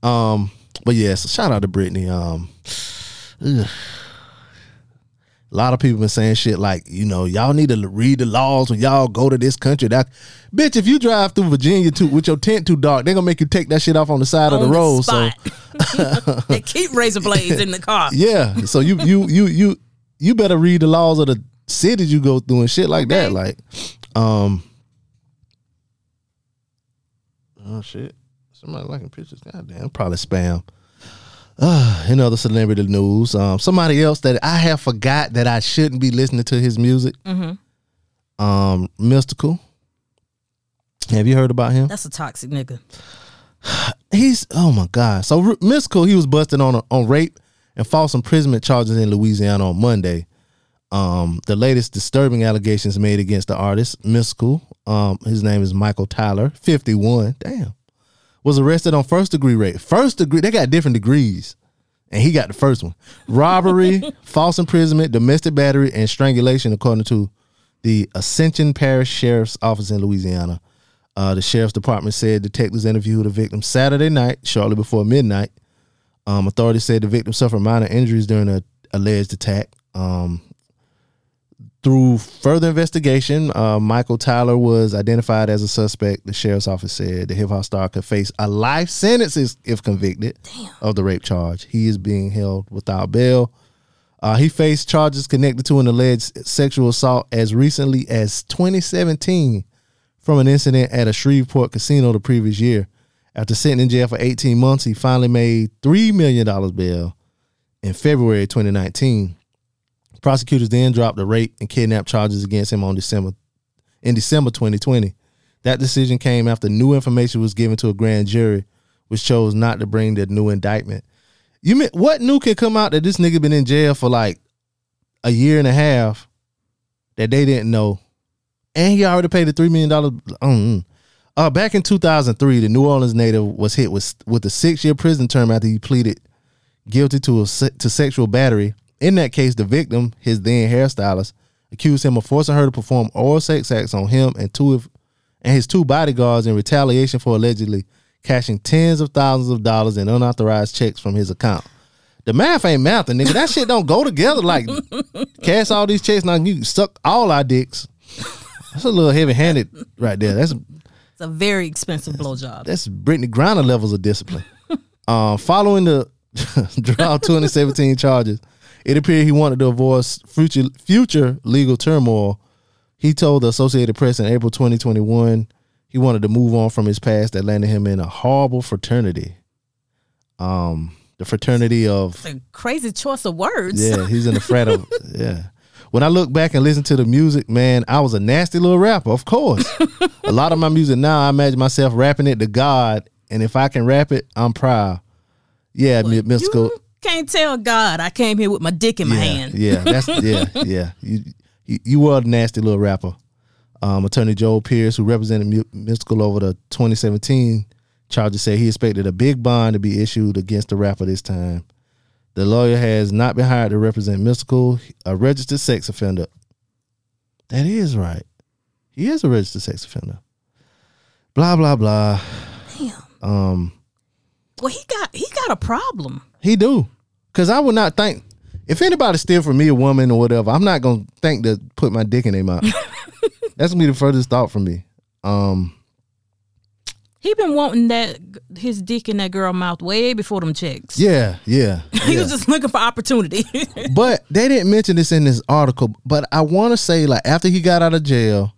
Um, but yeah, so shout out to Brittney. Um ugh. a lot of people been saying shit like, you know, y'all need to read the laws when y'all go to this country. That bitch, if you drive through Virginia too with your tent too dark, they're gonna make you take that shit off on the side of the the road. So [laughs] they keep razor blades in the car. yeah. So you you you you you better read the laws of the cities you go through and shit like that. Like, um Oh shit. Somebody liking pictures. Goddamn, probably spam. Uh, in other celebrity news, um, somebody else that I have forgot that I shouldn't be listening to his music. Um, Mystikal. Have you heard about him? That's a toxic nigga. [sighs] He's oh my god. So R- Mystikal, he was busted on on rape, and false imprisonment charges in Louisiana on Monday. Um, the latest disturbing allegations made against the artist, Mystikal, um, his name is Michael Tyler, 51, damn, was arrested on first degree rape. First degree, they got different degrees, and he got the first one robbery, [laughs] false imprisonment, domestic battery, and strangulation, according to the Ascension Parish Sheriff's Office in Louisiana. Uh, the sheriff's department said detectives interviewed the victim Saturday night, shortly before midnight. Um, authorities said the victim suffered minor injuries during the alleged attack. Um, through further investigation, uh, Michael Tyler was identified as a suspect. The sheriff's office said the hip hop star could face a life sentence if- convicted of the rape charge. He is being held without bail. Uh, he faced charges connected to an alleged sexual assault as recently as 2017 from an incident at a Shreveport casino the previous year. After sitting in jail for 18 months, he finally made $3 million bail in February 2019. Prosecutors then dropped the rape and kidnap charges against him on December in December 2020. That decision came after new information was given to a grand jury, which chose not to bring the new indictment. You mean what new can come out that this nigga been in jail for like a year and a half that they didn't know, and he already paid the three million dollars. Mm. Uh, back in 2003, the New Orleans native was hit with with a six year prison term after he pleaded guilty to a, to sexual battery. In that case, the victim, his then hairstylist, accused him of forcing her to perform oral sex acts on him and two of and his two bodyguards in retaliation for allegedly cashing tens of thousands of dollars in unauthorized checks from his account. The math ain't math, nigga. That shit don't go together. Like cash all these checks, now you suck all our dicks. That's a little heavy handed right there. That's It's a very expensive blowjob. that's Brittney Griner levels of discipline. um, following the [laughs] draw 2017 charges, it appeared he wanted to avoid future future legal turmoil. He told the Associated Press in April 2021 he wanted to move on from his past that landed him in a horrible fraternity. Um, the fraternity of It's a crazy choice of words. yeah, he's in the frat of [laughs] yeah. When I look back and listen to the music, man, I was a nasty little rapper, of course. a lot of my music now, I imagine myself rapping it to God, and if I can rap it, I'm proud. Yeah, Mystikal. You can't tell God I came here with my dick in my yeah, hand. yeah, that's [laughs] yeah, yeah. You, you you were a nasty little rapper. Um, Attorney Joel Pierce, who represented Mystikal over the 2017 charges, said he expected a big bond to be issued against the rapper this time. The lawyer has not been hired to represent Mystikal, a registered sex offender. That is right. He is a registered sex offender. Blah blah blah. Damn. Um, Well, he got he got a problem. He do. Cause I would not think if anybody steal from me a woman or whatever, I'm not gonna think to put my dick in their mouth. [laughs] That's gonna be the furthest thought from me. Um, He been wanting that his dick in that girl mouth way before them checks. yeah, yeah. [laughs] he yeah. was just looking for opportunity. [laughs] but they didn't mention this in this article. But I want to say, like, after he got out of jail,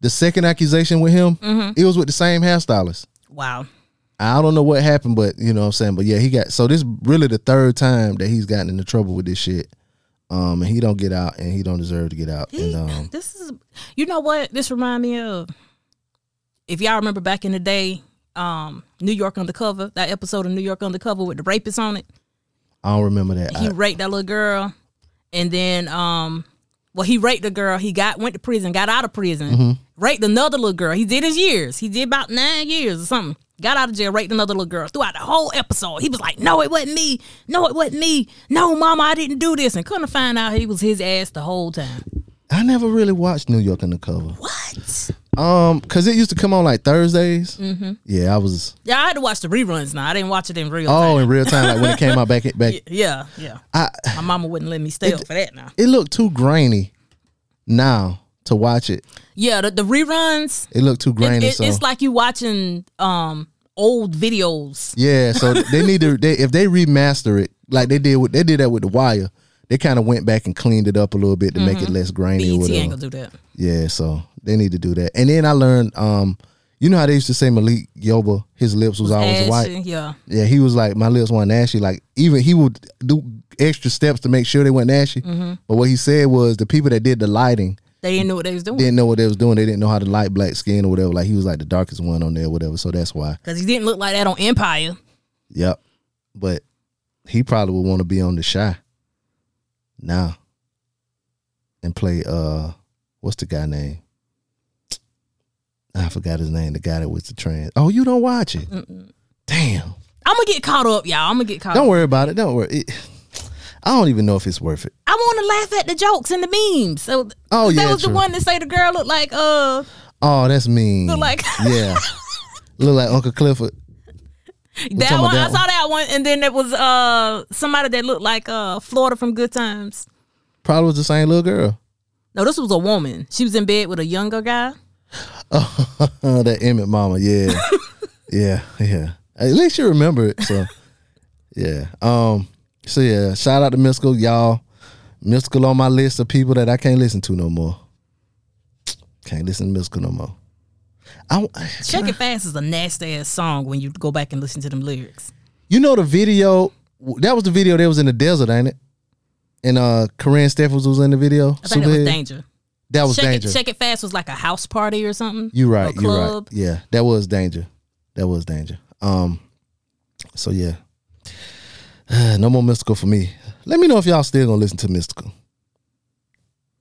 the second accusation with him, it was with the same hairstylist. wow. I don't know what happened, but you know what I'm saying. But yeah, he got so this really the third time that he's gotten into trouble with this shit. Um, and he don't get out, and he don't deserve to get out. He, and um, this is you know what this remind me of. If y'all remember back in the day, um, New York Undercover, that episode of New York Undercover with the rapist on it. I don't remember that. He I- raped that little girl, and then um, well, he raped the girl. He got went to prison, got out of prison, Mm-hmm. raped another little girl. He did his years. He did about nine years or something. Got out of jail, raped another little girl. Throughout the whole episode, he was like, "No, it wasn't me. No, it wasn't me. No, mama, I didn't do this." And couldn't find out he was his ass the whole time. I never really watched New York Undercover. What? Um, cause it used to come on like Thursdays. Mm-hmm. Yeah, I was. Yeah, I had to watch the reruns now. I didn't watch it in real Oh, time. in real time, like when it came out back back. [laughs] Yeah, yeah. I My mama wouldn't let me stay up for that now. it looked too grainy now to watch it. Yeah, the, the reruns. It looked too It, grainy. it- so it's like you watching um old videos. yeah, so [laughs] they need to they, if they remaster it like they did with they did that with the Wire. They kind of went back and cleaned it up a little bit to make it less grainy or BET whatever. ain't gonna do that. Yeah, so they need to do that. And then I learned, um, you know how they used to say Malik Yoba, his lips was always Ashy, white. Yeah. Yeah, he was like my lips weren't ashy. Like even he would do extra steps to make sure they weren't ashy. Mm-hmm. But what he said was the people that did the lighting They didn't know what they was doing. didn't know what they was doing. They didn't know how to light black skin or whatever. Like he was like the darkest one on there, or whatever. So that's why. Because he didn't look like that on Empire. Yep. But he probably would want to be on the shy now and play uh what's the guy name? I forgot his name. The guy that was the trans. Oh, you don't watch it? Damn. I'm gonna get caught up, y'all. I'm gonna get caught. Don't up. worry about it. Don't worry. It, I don't even know if it's worth it. I want to laugh at the jokes and the memes. So Oh, yeah, that was the one that say the girl looked like uh Oh, that's mean. Look like- [laughs] yeah, look like Uncle Clifford. that talking one. about I that saw that one, and then there was uh somebody that looked like uh Florida from Good Times. Probably was the same little girl. No, this was a woman. She was in bed with a younger guy. Oh, [laughs] that Emmett Mama. Yeah, [laughs] yeah, yeah. At least you remember it. So, yeah. Um. So yeah, shout out to Mystikal, y'all. Mystikal on my list of people that I can't listen to no more. Can't listen to Mystikal no more. I, [sighs] Shake It Fast is a nasty ass song when you go back and listen to them lyrics. You know the video that was the video that was in the desert, ain't it? And uh Karrine Steffans was in the video. I think it was danger. That was Shake danger. It, Shake It Fast was like a house party or something. You right, you right. Yeah, that was danger. That was danger. Um so yeah. [sighs] no more Mystikal for me. Let me know if y'all still gonna listen to Mystikal.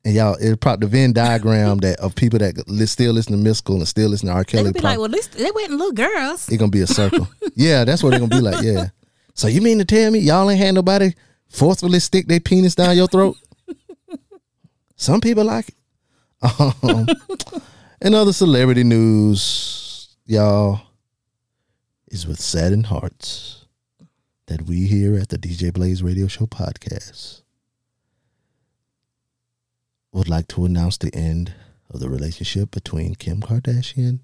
And y'all, it probably the Venn diagram that of people that li- still listen to Mystikal and still listen to R. They Kelly. would be like, well, at least they wasn't little girls. It's gonna be a circle. yeah, that's what they're gonna be like. Yeah. So you mean to tell me y'all ain't had nobody forcefully stick their penis down your throat? Some people like it. [laughs] Um, and other celebrity news, y'all, is with saddened hearts that we here at the DJ Blaze Radio Show podcast would like to announce the end of the relationship between Kim Kardashian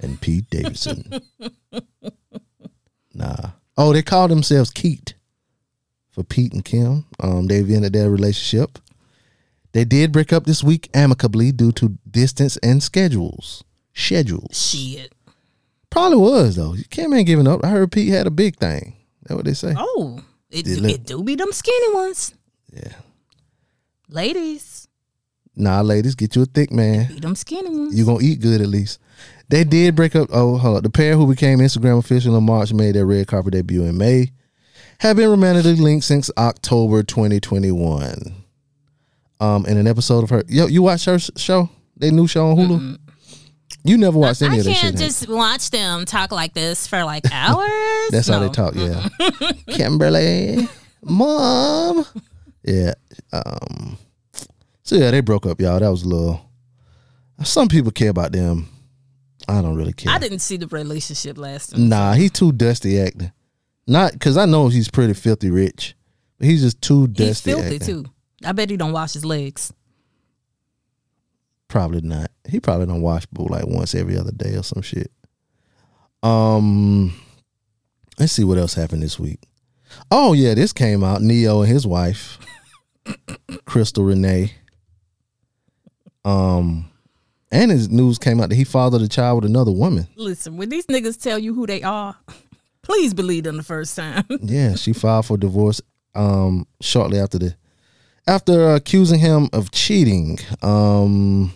and Pete Davidson. [laughs] nah. Oh, they call themselves Kete for Pete and Kim. Um, they've ended their relationship. They did break up this week amicably due to distance and schedules. Schedules. Shit. Probably was though. Kim ain't giving up. I heard Pete had a big thing. That what they say. Oh, it, look- it do be them skinny ones. Yeah. Ladies, Nah, ladies, get you a thick man. be them skinny ones. You gonna eat good at least. They did break up. Oh, hold up. The pair who became Instagram official in March made their red carpet debut in May. Have been romantically linked since October 2021. Um, in an episode of her, yo, you watch her show? They new show on Hulu. You never watched any I of that can't shit. just watch them talk like this for like hours. [laughs] That's how they talk. Yeah, [laughs] Kimberly, mom. Yeah. Um. So yeah, they broke up, y'all. That was a little. Some people care about them. I don't really care. I didn't see the relationship lasting. Nah, he's too dusty acting. Not because I know he's pretty filthy rich, but he's just too He's dusty. filthy acting. too. I bet he don't wash his legs. Probably not. He probably don't wash boo like once every other day or some shit. Um, let's see what else happened this week. Oh yeah, this came out. Ne-Yo and his wife, [coughs] Crystal Renay. Um, and his news came out that he fathered a child with another woman. Listen, when these niggas tell you who they are, [laughs] please believe them the first time. [laughs] Yeah, she filed for divorce um shortly after the after accusing him of cheating. Um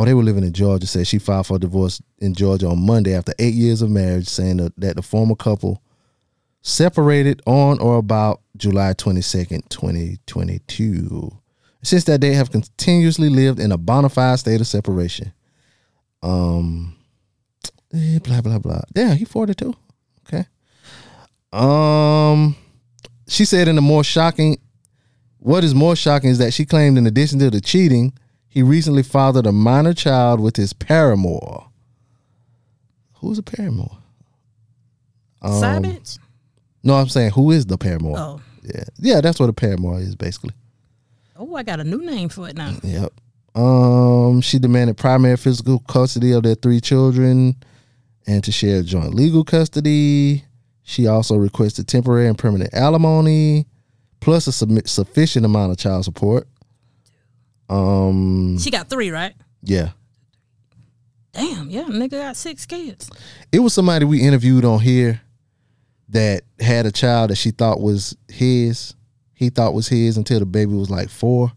Oh, they were living in Georgia. Said she filed for divorce in Georgia on Monday after eight years of marriage, saying that, the former couple separated on or about July twenty second, twenty twenty two. Since that day, have continuously lived in a bona fide state of separation. Um, eh, blah blah blah. Yeah, he forty two. Okay. Um, she said in the more shocking, what is more shocking is that she claimed in addition to the cheating, he recently fathered a minor child with his paramour. Who's a paramour? Um, Side bitch? No, I'm saying who is the paramour? Oh. Yeah, yeah, that's what a paramour is basically. Oh, I got a new name for it now. Yep. Um, she demanded primary physical custody of their three children and to share joint legal custody. She also requested temporary and permanent alimony, plus a sufficient amount of child support. Um, She got three, right? yeah. Damn, yeah, nigga got six kids. It was somebody we interviewed on here that had a child that she thought was his. He thought was his until the baby was like four.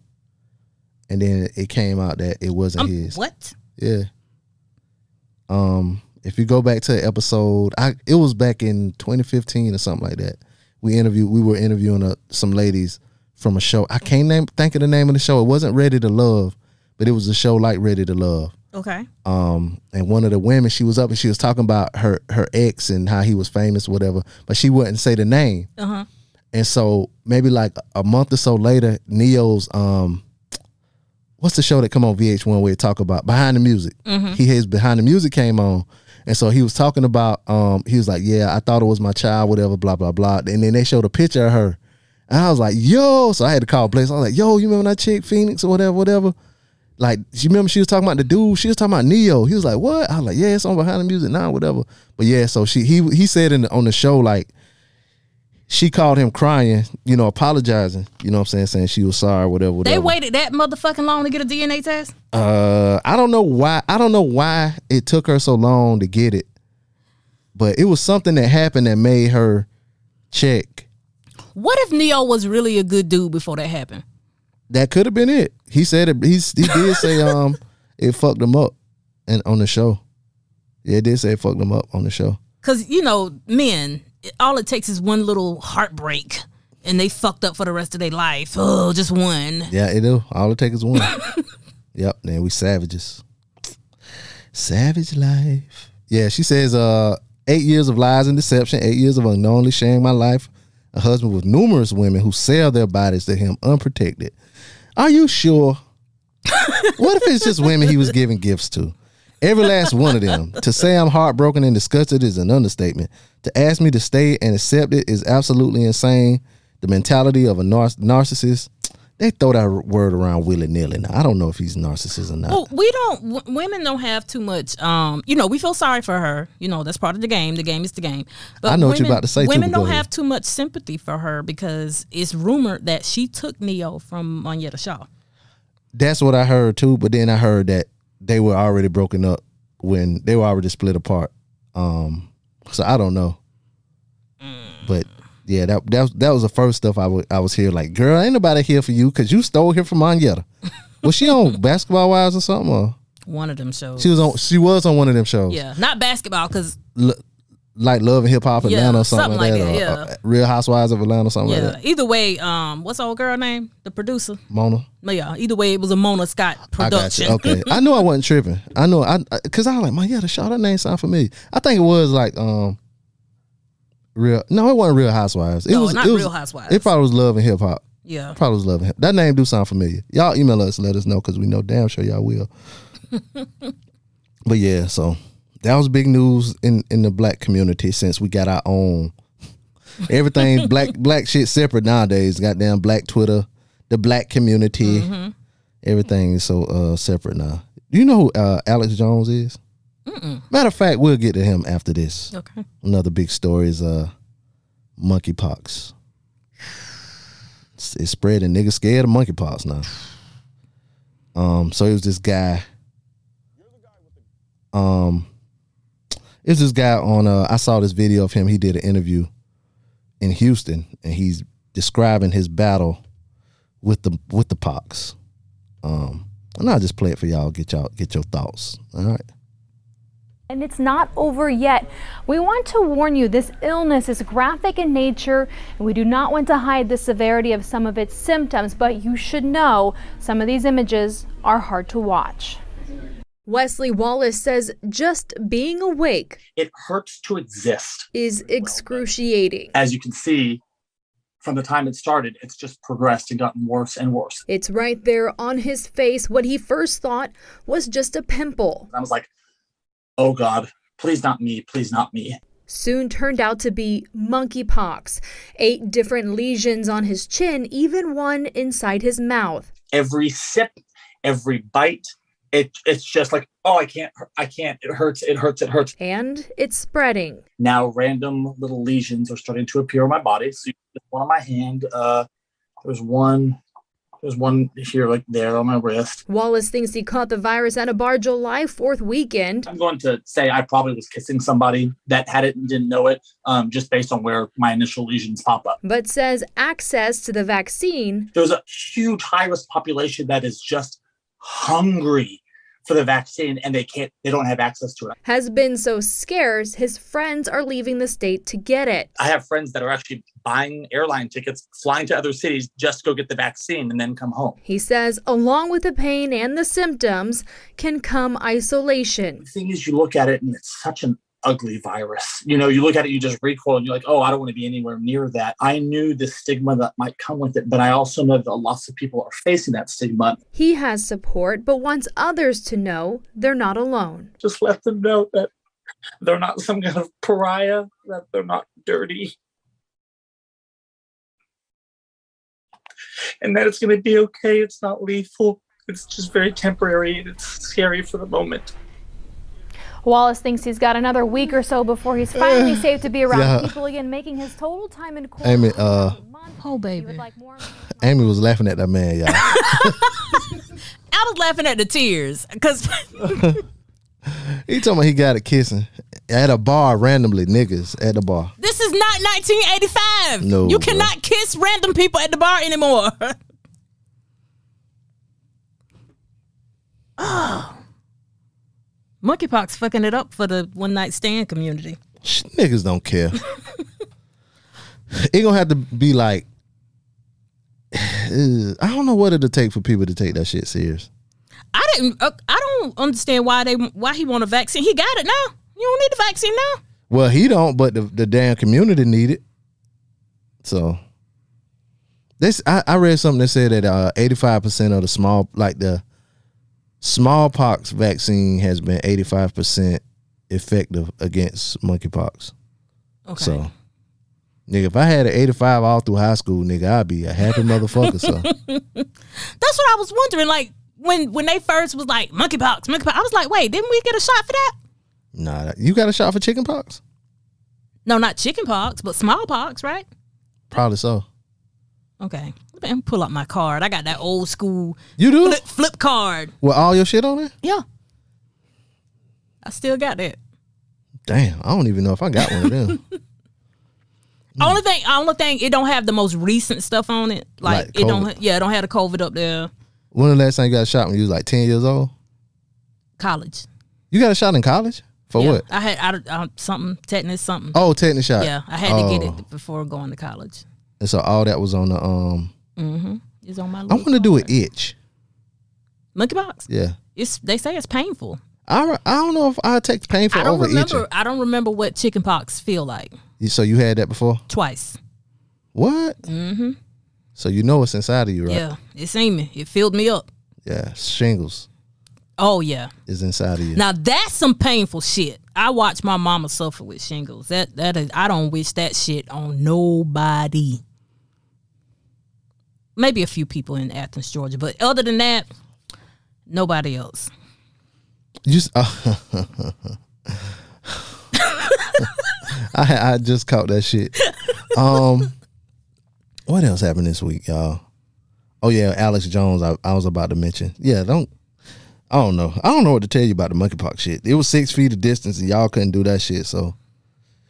And then it came out that it wasn't Um, his. what? Yeah. Um, if you go back to the episode, I it was back in 2015 or something like that. we interviewed. We were interviewing uh some ladies from a show. I can't name think of the name of the show. It wasn't Ready to Love, but it was a show like Ready to Love. Okay. Um, and one of the women, she was up and she was talking about her her ex and how he was famous, whatever. But she wouldn't say the name. Uh huh. And so maybe like a month or so later, Ne-Yo's um what's the show that come on VH1 where they talk about behind the music? He his behind the music came on. And so he was talking about um he was like, Yeah, I thought it was my child, whatever, blah, blah, blah. And then they showed a picture of her. And I was like, yo, so I had to call place. I was like, yo, you remember that chick Phoenix or whatever, whatever? Like, she remember she was talking about the dude? She was talking about Ne-Yo. He was like, "What?" I was like, "Yeah, it's on behind the music now, whatever." But yeah, so she he he said in the, on the show like she called him crying, you know, apologizing. You know what I'm saying, saying she was sorry, whatever. They waited that motherfucking long to get a DNA test. Uh, I don't know why. I don't know why it took her so long to get it, but it was something that happened that made her check. What if Ne-Yo was really a good dude before that happened? That could have been it. He said it. He's, he did say [laughs] um it fucked him up, and on the show, yeah, it did say it fucked him up on the show. Because you know, men, all it takes is one little heartbreak, and they fucked up for the rest of their life. Oh, just one. Yeah, it do. All it takes is one. [laughs] yep. Man, we savages. Savage life. Yeah, she says, uh, eight years of lies and deception, eight years of unknowingly sharing my life. A husband with numerous women who sell their bodies to him unprotected. Are you sure? [laughs] what if it's just women he was giving gifts to? Every last one of them. To say I'm heartbroken and disgusted is an understatement. To ask me to stay and accept it is absolutely insane. The mentality of a nar- narcissist. They throw that word around willy nilly. Now I don't know if he's narcissist or not. Well, we don't. W- women don't have too much. Um, you know, we feel sorry for her. You know, that's part of the game. The game is the game. But I know what women, you're about to say, Women go don't have too much sympathy for her because it's rumored that she took Ne-Yo from Monyetta Shaw. That's what I heard too. But then I heard that they were already broken up when they were already split apart. Um, so I don't know. But yeah, that that was, that was the first stuff I wa- I was here like, girl, ain't nobody here for you because you stole here from Monyetta. [laughs] was she on Basketball Wives or something? Or One of them shows. she was on. She was on one of them shows. Yeah, not basketball because L- like Love and Hip Hop Yeah, Atlanta or something, something like like that. that, or, yeah. uh, Real Housewives of Atlanta, or something yeah. like that. Either way, um, what's the old girl name? The producer. Mona. Yeah. Either way, it was a Mona Scott I production. Okay, [laughs] I knew I wasn't tripping. I know I because I, was like, man, yeah, the show that name sound familiar. I think it was like um, real. No, it wasn't Real Housewives. It No, was not it was, Real Housewives. It probably was Love and Hip Hop. yeah. Probably was Love and Hip. That name do sound familiar. Y'all email us, let us know because we know damn sure y'all will. [laughs] but yeah, so that was big news in in the black community since we got our own. [laughs] Everything black black shit separate nowadays. Goddamn black Twitter, the black community. Mm-hmm. Everything is so uh, separate now. Do you know who uh, Alex Jones is? Matter of fact, we'll get to him after this. Okay. Another big story is uh, monkeypox. It's, it's spreading. Niggas scared of monkeypox now. Um, so it was this guy. You're the guy with the Um, it was this guy on. Uh, I saw this video of him. He did an interview in Houston, and he's describing his battle with the with the pox. Um, and I'll just play it for y'all. Get y'all get your thoughts. All right. And it's not over yet. We want to warn you this illness is graphic in nature, and we do not want to hide the severity of some of its symptoms, but you should know some of these images are hard to watch. Wesley Wallace says just being awake it hurts to exist. is excruciating. As you can see, from the time it started, it's just progressed and gotten worse and worse. It's right there on his face. What he first thought was just a pimple. I was like, oh God, please not me, please not me. Soon turned out to be monkeypox. Eight different lesions on his chin, even one inside his mouth. Every sip, every bite, it it's just like, oh, I can't, I can't. It hurts, it hurts, it hurts. And it's spreading. Now random little lesions are starting to appear on my body. So one on my hand. Uh, there's one, there's one here, like there on my wrist. Wallace thinks he caught the virus at a bar July 4th weekend. I'm going to say I probably was kissing somebody that had it and didn't know it, um, just based on where my initial lesions pop up. but says access to the vaccine There's a huge high risk population that is just hungry for the vaccine and they can't they don't have access to it. Has been so scarce, his friends are leaving the state to get it. I have friends that are actually buying airline tickets, flying to other cities just to go get the vaccine and then come home. He says, along with the pain and the symptoms, can come isolation. The thing is, you look at it and it's such an ugly virus. You know, you look at it, you just recoil and you're like, oh, I don't want to be anywhere near that. I knew the stigma that might come with it, but I also know that lots of people are facing that stigma. He has support, but wants others to know they're not alone. Just let them know that they're not some kind of pariah, that they're not dirty. And that it's going to be okay. It's not lethal. It's just very temporary and it's scary for the moment. Wallace thinks he's got another week or so before he's finally safe to be around Yeah. people again, making his total time in quarantine. Amy, uh, Oh, baby. Amy was laughing at that man, y'all. [laughs] I was laughing at the tears because [laughs] he told me he got it kissing at a bar randomly, niggas at the bar. this is not 1985. No, you bro. cannot kiss random people at the bar anymore. oh. [laughs] Monkeypox fucking it up for the one night stand community. Niggas don't care. it gonna have to be like, [sighs] I don't know what it'll take for people to take that shit serious. I didn't. Uh, I don't understand why they why he want a vaccine. He got it now. You don't need the vaccine now. Well, he don't, but the, the damn community need it. So this I, I read something that said that eighty five percent of the small like the smallpox vaccine has been eighty five percent effective against monkeypox. Okay. So nigga, if I had an eighty five all through high school, nigga, I'd be a happy [laughs] motherfucker. So That's what I was wondering. Like when when they first was like monkeypox, monkeypox. I was like, wait, didn't we get a shot for that? nah, you got a shot for chickenpox? No, not chickenpox, but smallpox, right? Probably so. Okay. Let me pull up my card. I got that old school You do? flip, flip card. With all your shit on it? Yeah. I still got that. Damn, I don't even know if I got one of them. [laughs] [laughs] Hmm. Only thing, only thing, it don't have the most recent stuff on it. Like, Like it don't, yeah, it don't have the COVID up there. when the last time you got shot when you was like ten years old? College. You got a shot in college? For yeah. what? I had I, I, something tetanus something. Oh, tetanus shot. yeah, I had to get Oh. it before going to college. And so all that was on the um Mm-hmm. It's on my. I want to do an itch. Monkeypox. Yeah. It's they say it's painful. I, I don't know if I take pain for I don't over remember. itching. I don't remember what chickenpox feel like. You- So you had that before? Twice. What? Mm-hmm. So you know it's inside of you, right? Yeah, it's seen me. It filled me up. Yeah. Shingles Oh yeah. is inside of you. Now that's some painful shit. I watched my mama suffer with shingles. That that is. I don't wish that shit on nobody. Maybe a few people in Athens, Georgia, but other than that, nobody else. You [laughs] I, I just caught that shit. Um, what else happened this week, y'all? Oh yeah, Alex Jones. I, I was about to mention. Yeah, don't. I don't know. I don't know what to tell you about the monkeypox shit. It was six feet of distance, and y'all couldn't do that shit. So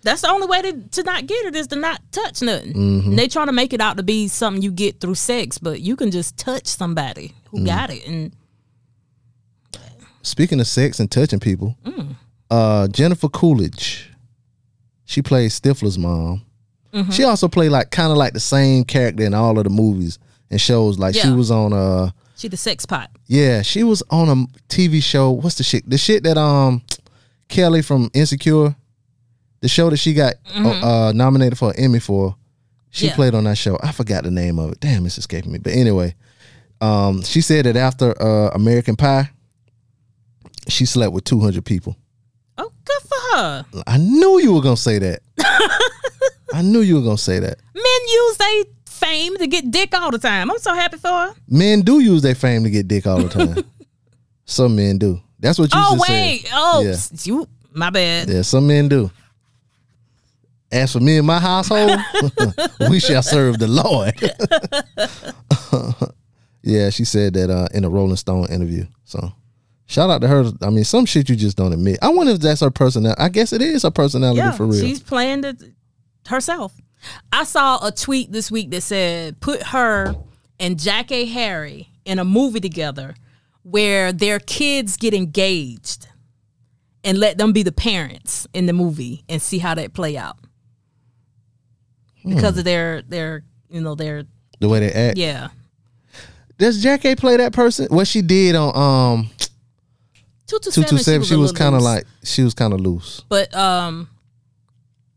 That's the only way to, to not get it is to not touch nothing. Mhm. And they trying to make it out to be something you get through sex, but you can just touch somebody who Mm. got it. And speaking of sex and touching people, Mm. uh, Jennifer Coolidge, she plays Stifler's mom. Mhm. She also played like kind of like the same character in all of the movies and shows. Like she was on uh she the sex pot. Yeah, she was on a TV show. What's the shit? The shit that um Kelly from Insecure, the show that she got Mhm. uh, nominated for an Emmy for. She Yeah. played on that show. I forgot the name of it. Damn, it's escaping me. But anyway, um, she said that after uh, American Pie, she slept with two hundred people. Oh, good for her. I knew you were gonna say that. [laughs] I knew you were gonna say that. Men use their fame to get dick all the time. I'm so happy for her. Men do use their fame to get dick all the time. [laughs] some men do. That's what you said. oh wait. Oh, Yeah. you. My bad. Yeah, some men do. As for me and my household, [laughs] we shall serve the Lord. [laughs] yeah, she said that uh, in a Rolling Stone interview. So shout out to her. I mean, some shit you just don't admit. I wonder if that's her personality. I guess it is her personality Yeah, for real. she's playing it herself. I saw a tweet this week that said, "Put her and Jackée Harry in a movie together, where their kids get engaged and let them be the parents in the movie and see how that play out because of their their you know their The way they act. yeah Does Jackée play that person? What she did on um two two seven, she was kind of like she was kind of loose. but um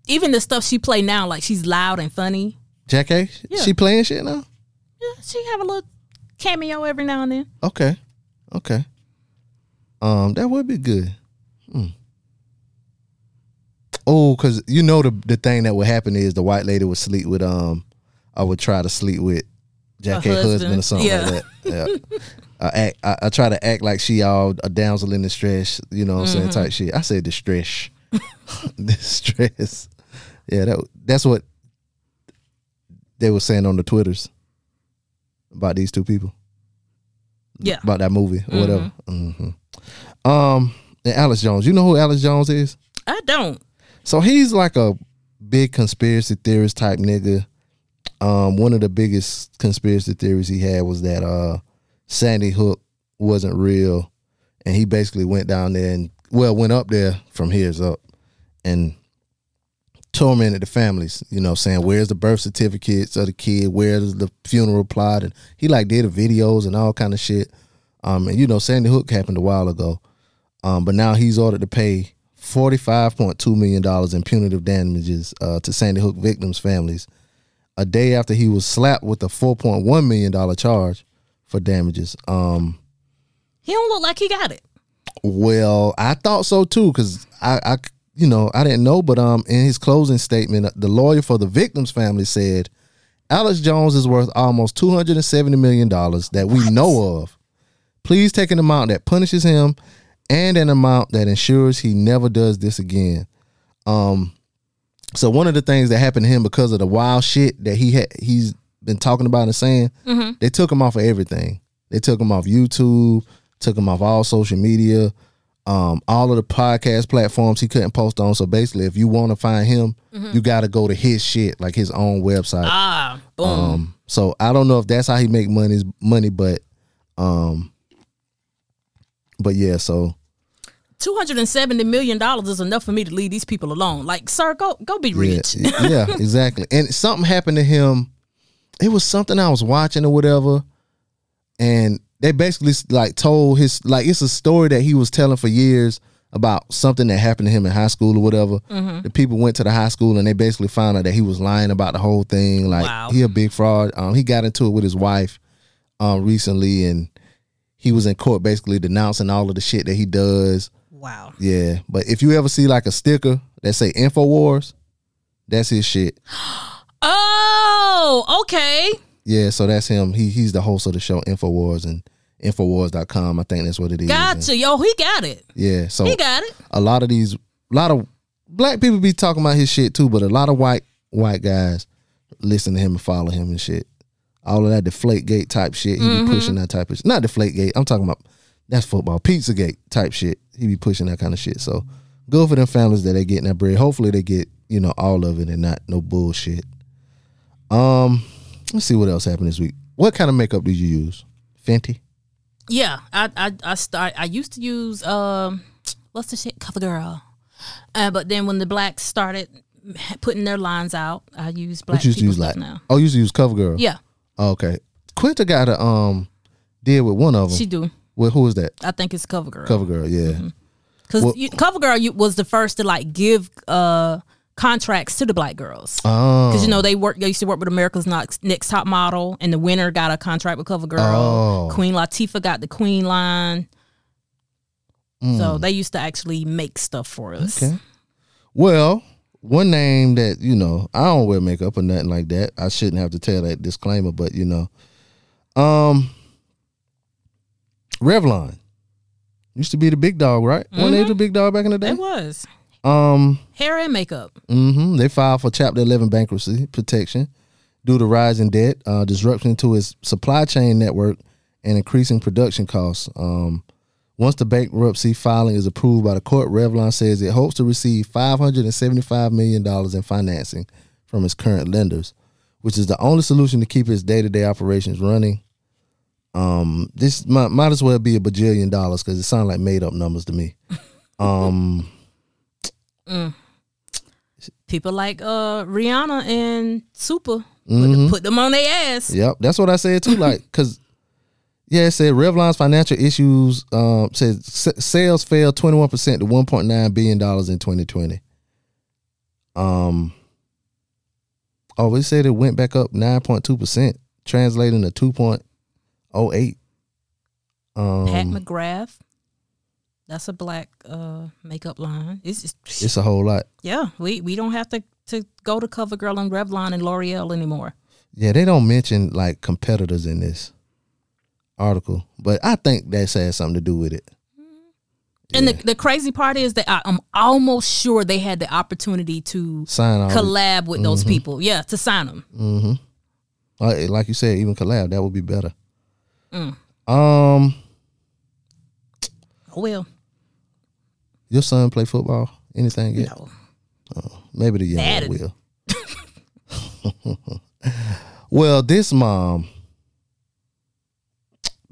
even the stuff she play now like she's loud and funny Jackée, Yeah. she playing shit now. yeah she have a little cameo every now and then Okay, okay. Um, that would be good. Oh, cause you know the the thing that would happen is the white lady would sleep with um, I would try to sleep with Jack Her husband. husband. or something Yeah. like that. Yeah. I act. I, I try to act like she all a damsel in distress. You know what I'm Mm-hmm. saying? Type shit. I said distress. [laughs] distress. Yeah, that that's what they were saying on the twitters about these two people yeah about that movie or whatever. hmm Um, and Alex Jones. You know who Alex Jones is? i don't So he's like a big conspiracy theorist type nigga. Um, one of the biggest conspiracy theories he had was that uh Sandy Hook wasn't real, and he basically went down there and well went up there from here's up and tormented the families. You know, saying where's the birth certificates of the kid, where's the funeral plot, and he like did the videos and all kind of shit. Um, and you know, Sandy Hook happened a while ago. Um, but now he's ordered to pay forty-five point two million dollars in punitive damages uh, to Sandy Hook victims' families. A day after he was slapped with a four point one million dollar charge for damages. Um, he don't look like he got it well, I thought so too, because I, I, you know, I didn't know, but um, in his closing statement, the lawyer for the victims' family said, Alex Jones is worth almost two hundred and seventy million dollars that we know of. Please take an amount that punishes him, and an amount that ensures he never does this again. Um, so one of the things that happened to him because of the wild shit that he had, he's been talking about and saying, they took him off of everything. They took him off YouTube, took him off all social media, um, all of the podcast platforms he couldn't post on. So basically, if you want to find him, you got to go to his shit, like his own website. ah boom Um, so I don't know if that's how he make money, money, but, um, but yeah. So Two hundred and seventy million dollars is enough for me to leave these people alone. Like, sir, go go be rich. Yeah, yeah, [laughs] exactly. And something happened to him. It was something I was watching or whatever, and they basically like told his like it's a story that he was telling for years about something that happened to him in high school or whatever. Mm-hmm. The people went to the high school and they basically found out that he was lying about the whole thing. Like Wow. he a big fraud. Um, he got into it with his wife um recently, and he was in court basically denouncing all of the shit that he does. wow. Yeah, but if you ever see like a sticker that say Infowars, that's his shit. [gasps] Oh, okay. Yeah, so that's him. He he's the host of the show Infowars and Infowars.com. I think that's what it is. And, Gotcha. Yo, he got it. yeah, so He got it. a lot of these, a lot of black people be talking about his shit too, but a lot of white white guys listen to him and follow him and shit. All of that deflate gate type shit. He be pushing that type of shit. not deflate gate. I'm talking about that's football. pizza gate type shit. He be pushing that kind of shit. So good for them families that they getting that bread. Hopefully they get, you know, all of it and not no bullshit. Um, let's see what else happened this week. What kind of makeup did you use? Fenty? Yeah, I I I start. I used to use um, what's the shit? CoverGirl. Uh, but then when the blacks started putting their lines out, I use black What you used to people use like? now. Oh, you used to use CoverGirl. Yeah, okay. Quinta got a um deal with one of them. she do. Well, who is that? I think it's CoverGirl. CoverGirl, yeah. Because Well- CoverGirl you, was the first to like give uh contracts to the black girls. Oh, Because you know they work. They used to work with America's Next, Next Top Model, and the winner got a contract with CoverGirl. Oh. Queen Latifah got the Queen line. Mm. So they used to actually make stuff for us. Okay. Well, one name that you know, I don't wear makeup or nothing like that. I shouldn't have to tell that disclaimer, but you know, um, Revlon used to be the big dog, right? When they the big dog back in the day. It was Um, hair and makeup. Mm-hmm. They filed for Chapter 11 bankruptcy protection due to rising debt, uh, disruption to its supply chain network, and increasing production costs. Um, once the bankruptcy filing is approved by the court, Revlon says it hopes to receive $575 million in financing from its current lenders, which is the only solution to keep its day to day operations running. Um, this might, might as well be a bajillion dollars because it sounds like made up numbers to me. [laughs] Um, People like uh Rihanna and Super mhm. put, put them on their ass. Yep, that's what I said too. Like, cause yeah, it said Revlon's financial issues. Um, said s- sales fell twenty one percent to one point nine billion dollars in twenty twenty. Um. Oh, we said it went back up nine point two percent, translating to two point oh eight. Um, Pat McGrath. That's a black uh makeup line. It's just, it's a whole lot. yeah, we we don't have to to go to CoverGirl and Revlon and L'Oreal anymore. Yeah, they don't mention like competitors in this article, but I think that has something to do with it. And the, the crazy part is that I, I'm almost sure they had the opportunity to Sign collab with those Mhm. people. Yeah, to sign them. Mm-hmm. Like you said, even collab that would be better. Mm. Um, Oh well, your son play football? Anything yet? no. Oh, maybe the young will. [laughs] well, this mom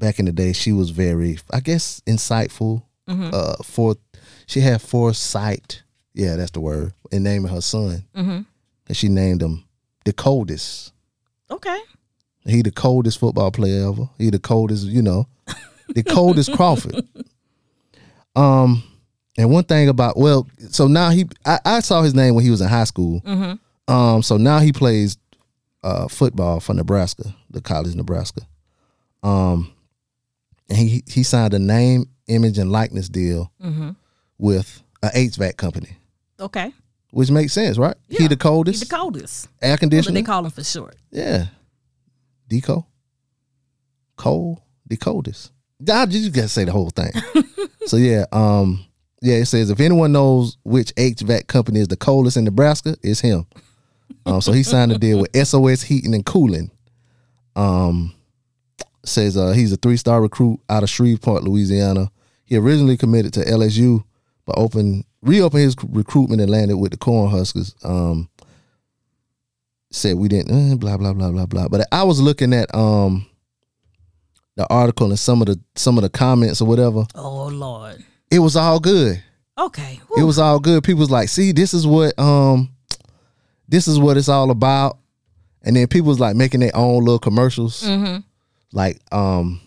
back in the day, she was very, I guess, insightful. Mhm. Uh, for she had foresight. Yeah, that's the word. In naming her son, hmm and she named him the coldest. Okay. He the coldest football player ever. He the coldest, you know, the coldest [laughs] Crawford. Um, and one thing about well, so now he I, I saw his name when he was in high school. hmm Um, so now he plays uh football for Nebraska, the college Nebraska. Um, and he he signed a name, image, and likeness deal hmm with a HVAC company, Okay. which makes sense, right? he the coldest He's the coldest. air do they call him for short? Yeah. Deco. Cold. The coldest. I just gotta say the whole thing. [laughs] so yeah, um, yeah, it says if anyone knows which HVAC company is the coldest in Nebraska, it's him. Um, so he signed a deal with SOS Heating and Cooling. Um, says uh, he's a three star recruit out of Shreveport, Louisiana. He originally committed to LSU, but opened reopened his recruitment and landed with the Cornhuskers. Um, said we didn't eh, blah blah blah blah blah. But I was looking at um the article and some of the some of the comments or whatever. Oh Lord. It was all good. Okay. It was all good. People was like, see, this is what um this is what it's all about. And then people was like making their own little commercials. hmm Like um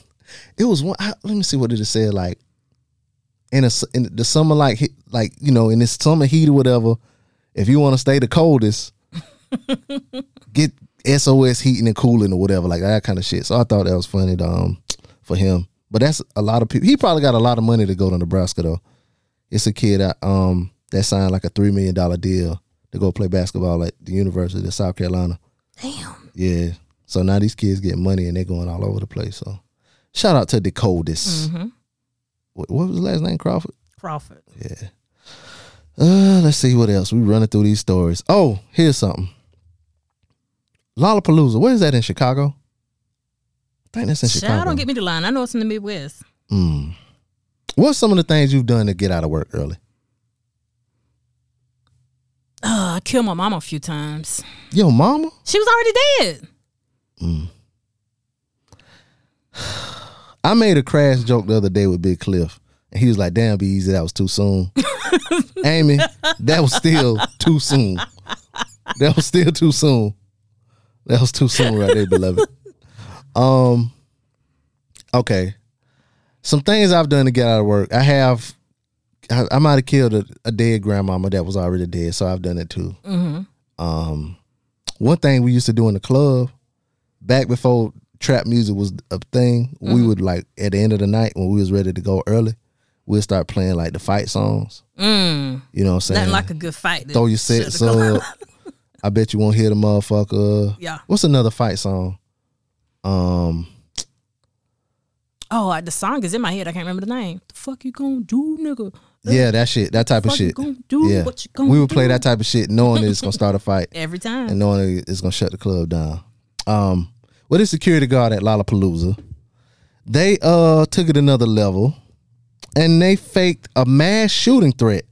[laughs] it was one I, let me see what did it say like in a in the summer like like you know in this summer heat or whatever if you want to stay the coldest [laughs] get SOS heating and cooling or whatever like that kind of shit so I thought that was funny um for him but that's a lot of people he probably got a lot of money to go to Nebraska though it's a kid that um that signed like a three million dollar deal to go play basketball at the University of South Carolina Damn. yeah. So now these kids get money and they're going all over the place. So shout out to the coldest. hmm What, what was the last name? Crawford. Crawford. Yeah. Uh, let's see what else. We running through these stories. Oh, here's something. Lollapalooza. Where is that in Chicago? I think that's in Chicago. Child, don't get me the line. I know it's in the Midwest. Mm. What's some of the things you've done to get out of work early? Uh, I killed my mama a few times. Your mama. She was already dead. Mm. [sighs] I made a crash joke the other day with Big Cliff, and he was like, "Damn, be easy. That was too soon." [laughs] Amy, that was still too soon. That was still too soon. That was too soon, right there, beloved. Um. Okay. Some things I've done to get out of work. I have. I, I might have killed a, a dead grandmama that was already dead, so I've done it too. hmm Um, one thing we used to do in the club back before trap music was a thing, we Mm-hmm. would like at the end of the night when we was ready to go early, we'd start playing like the fight songs. Mm. You know what I'm saying? Nothing like a good fight. Throw your sets up. I bet you won't hear the motherfucker. Yeah. What's another fight song? Um, Oh, the song is in my head. I can't remember the name. The fuck you gonna do, nigga? yeah, that shit, that type of shit. do? Yeah, What you gonna we would play do? that type of shit, knowing that it's gonna start a [laughs] fight. Every time. and knowing it's gonna shut the club down. Um, with the security guard at Lollapalooza, they uh took it another level, and they faked a mass shooting threat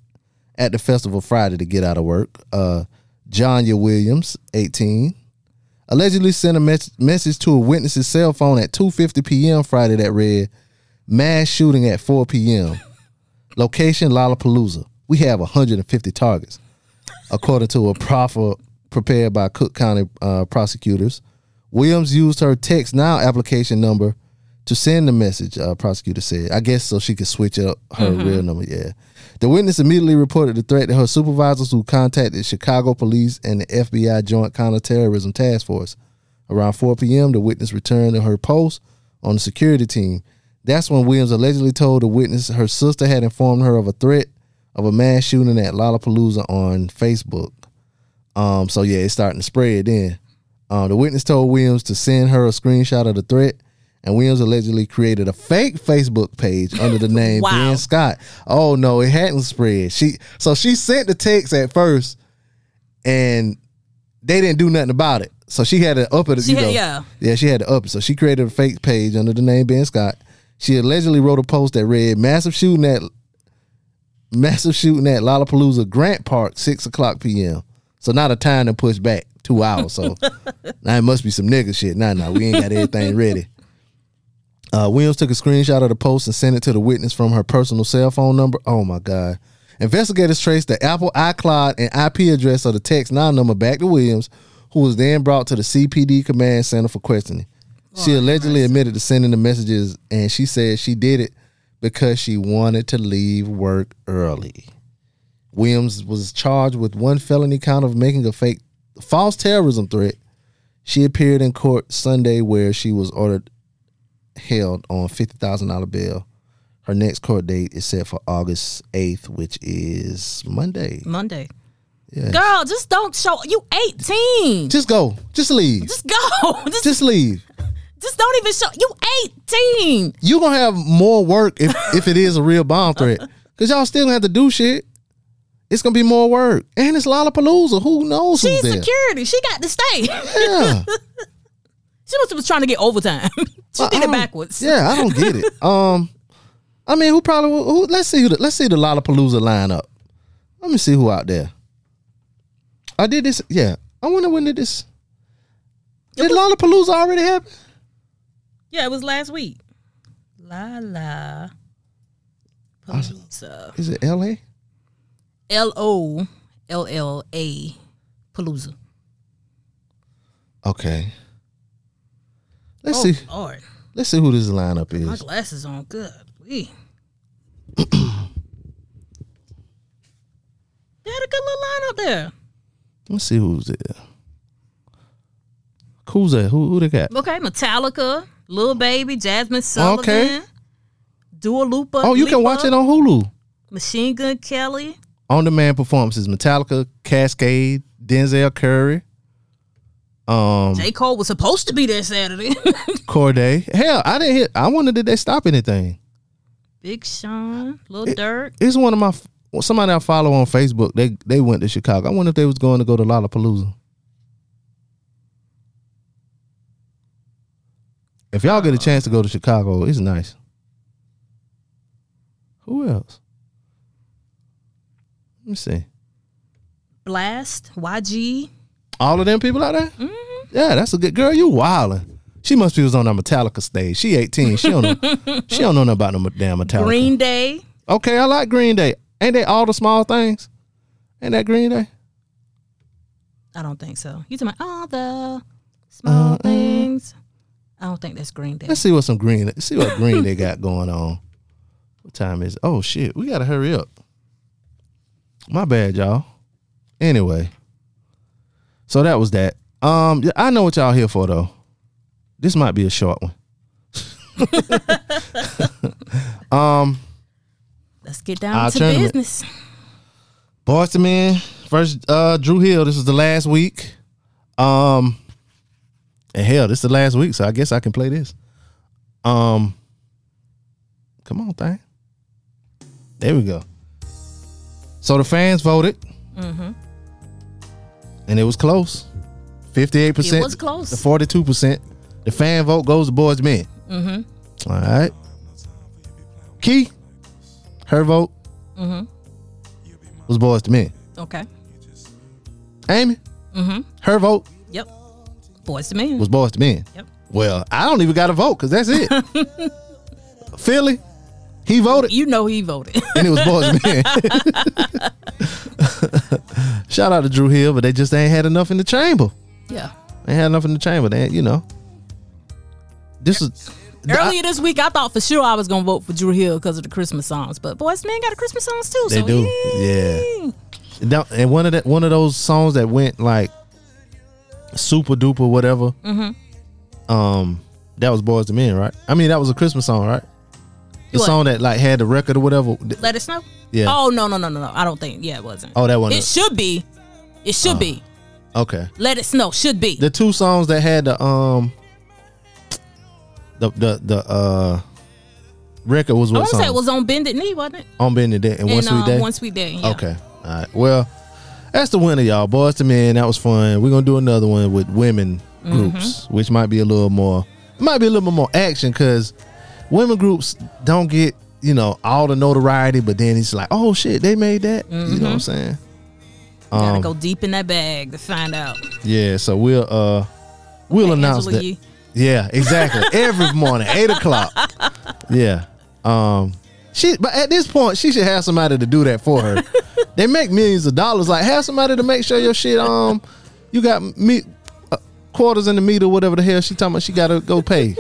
at the festival Friday to get out of work. Uh, Johnya Williams, eighteen, allegedly sent a mes- message to a witness's cell phone at 2:50 p.m. Friday that read, "Mass shooting at 4 p.m. [laughs] Location Lollapalooza. We have 150 targets." According to a proffer prepared by Cook County uh, prosecutors, Williams used her TextNow application number to send the message. Uh, prosecutor said, "I guess so she could switch up her real number." Yeah. The witness immediately reported the threat to her supervisors, who contacted Chicago police and the FBI Joint Counterterrorism Task Force. Around 4 p.m., the witness returned to her post on the security team. That's when Williams allegedly told the witness her sister had informed her of a threat of a mass shooting at Lollapalooza on Facebook. Um, so yeah, it's starting to spread then. Uh, the witness told Williams to send her a screenshot of the threat, and Williams allegedly created a fake Facebook page under the [laughs] name Wow. Ben Scott. Oh no, it hadn't spread. She so she sent the text at first, and they didn't do nothing about it. So she had to up it. She you had- know, yeah. yeah, she had to up it. So she created a fake page under the name Ben Scott. She allegedly wrote a post that read "Massive shooting at massive shooting at Lollapalooza Grant Park, six o'clock p.m." So not a time to push back two hours. So [laughs] now it must be some nigga shit. Nah, nah, we ain't got everything ready. Uh, Williams took a screenshot of the post and sent it to the witness from her personal cell phone number. Oh my god! Investigators traced the Apple iCloud and IP address of the TextNow number back to Williams, who was then brought to the CPD command center for questioning. She allegedly admitted to sending the messages, and she said she did it because she wanted to leave work early. Williams was charged with one felony count of making a fake false terrorism threat. She appeared in court Sunday where she was ordered held on fifty thousand dollar bail. Her next court date is set for August eighth, which is Monday. Monday. Yeah. Girl, just don't show. You 18. Just go. Just leave. Just go. [laughs] Just, Just leave. just don't even show. You 18. You're gonna have more work if if it is a real bomb threat, because y'all still gonna have to do shit. It's gonna be more work, and it's Lollapalooza. Who knows She's who's there? security. She got to stay. Yeah. [laughs] she must have was trying to get overtime. [laughs] she I- I did it backwards. Yeah, I don't get it. [laughs] Um, I mean, who probably? Who, let's see. Who the, let's see the Lollapalooza lineup. Let me see who out there. I did this. Yeah, I wonder when did this. Did Lollapalooza already happen? Yeah, it was last week. La la. Palooza. Is it L.A.? L O L L A Palooza. Okay. Let's oh, see. Lord. Let's see who this lineup is. My glasses on. Good. We. [clears throat] they had a good little line up there. Let's see who's there. Who's that? Who who they got? Okay, Metallica, Lil Baby, Jazmine Sullivan, Okay. Dua Lipa. Oh, you can watch it on Hulu. Machine Gun Kelly. On demand performances: Metallica, Kaskade, Denzel Curry, um, J. Cole was supposed to be there Saturday. [laughs] Corday. Hell, I didn't hear. I wonder did they stop anything? Big Sean, Lil Durk. It's one of my somebody I follow on Facebook. They they went to Chicago. I wonder if they was going to go to Lollapalooza. If y'all get a chance to go to Chicago, it's nice. Who else? Let me see. Blast, YG. All of them people out there? Mm-hmm. Yeah, that's a good girl. You wildin'. She must be was on that Metallica stage. She 18. She don't know. [laughs] she don't know nothing about no damn Metallica. Green Day. Okay, I like Green Day. Ain't they all the small things? Ain't that Green Day? I don't think so. You talking about all the small uh-uh. things? I don't think that's Green Day. Let's see what some Green. Let's see what Green Day got going on. What time is? It? Oh shit, we gotta hurry up. My bad, y'all. Anyway, so that was that. Um, I know what y'all here for though. This might be a short one. [laughs] um, Let's get down to business. Boys man first uh, Dru Hill. This is the last week. Um, and hell, this is the last week, so I guess I can play this. Um, come on, thing. There we go. So the fans voted, Mm-hmm. and it was close. Fifty-eight percent. It was close. The forty-two percent. The fan vote goes to Boyz II Men. Mm-hmm. All right. Key, her vote Mm-hmm. was Boyz II Men. Okay. Amy, Mm-hmm. her vote Yep. Boyz II Men. Was Boyz II Men. Yep. Well, I don't even got a vote because that's it. [laughs] Philly, he voted, you know he voted. [laughs] and it was Boys [laughs] Men. [laughs] Shout out to Dru Hill, but they just ain't had enough in the chamber. yeah. They ain't had enough in the chamber. They, you know, this is Earlier this week, I thought for sure I was gonna vote for Dru Hill because of the Christmas songs, but Boys Men got a Christmas songs too. They so do, yay. And And one of that, one of those songs that went like super duper whatever. Mm-hmm. Um, that was Boyz II Men, right? I mean, that was a Christmas song, right? The What? song that like had the record or whatever. Let it snow. Yeah. Oh no no no no no! I don't think. Yeah, it wasn't. Oh, that one. It should be. It should be. Okay. Let it snow. Should be. The two songs that had the um the the the uh record was I what want to song? say it was on Bended Knee, wasn't it? on bended knee and One And, Sweet um, Day. One Sweet Day. Yeah. Okay. All right. Well, that's the winner, y'all. Boyz II Men. That was fun. We're gonna do another one with women Mm-hmm. groups, which might be a little more, might be a little bit more action because women groups don't get you know all the notoriety, but then it's like, oh shit, they made that. You know what I'm saying? Gotta Um, go deep in that bag to find out. Yeah. So we'll uh we'll Okay, announce Angela that. Yee. Yeah, exactly. [laughs] Every morning, eight o'clock. Yeah. Um. She, but at this point, she should have somebody to do that for her. [laughs] they make millions of dollars. Like, have somebody to make sure your shit. Um, you got me uh, quarters in the meter, whatever the hell she talking about. She got to go pay.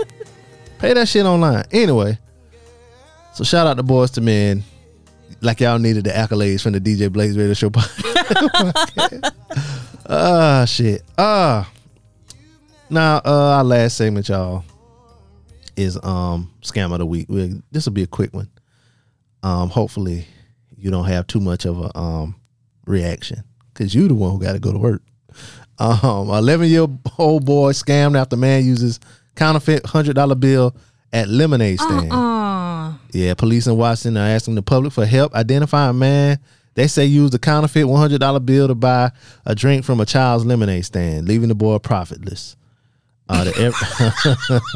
Pay that shit online. Anyway. So shout out to Boyz II Men. Like y'all needed the accolades from the DJ Blaze Radio Show. podcast. [laughs] Ah, shit. Ah. Now, uh, our last segment, y'all, is um scam of the week. we this will be a quick one. Um, hopefully, you don't have too much of a um reaction because you the one who got to go to work. Um, eleven year old boy scammed after man uses counterfeit hundred dollar bill at lemonade stand. Uh, Yeah, police in Washington are asking the public for help identifying a man. They say used a counterfeit one hundred dollar bill to buy a drink from a child's lemonade stand, leaving the boy profitless. Uh, the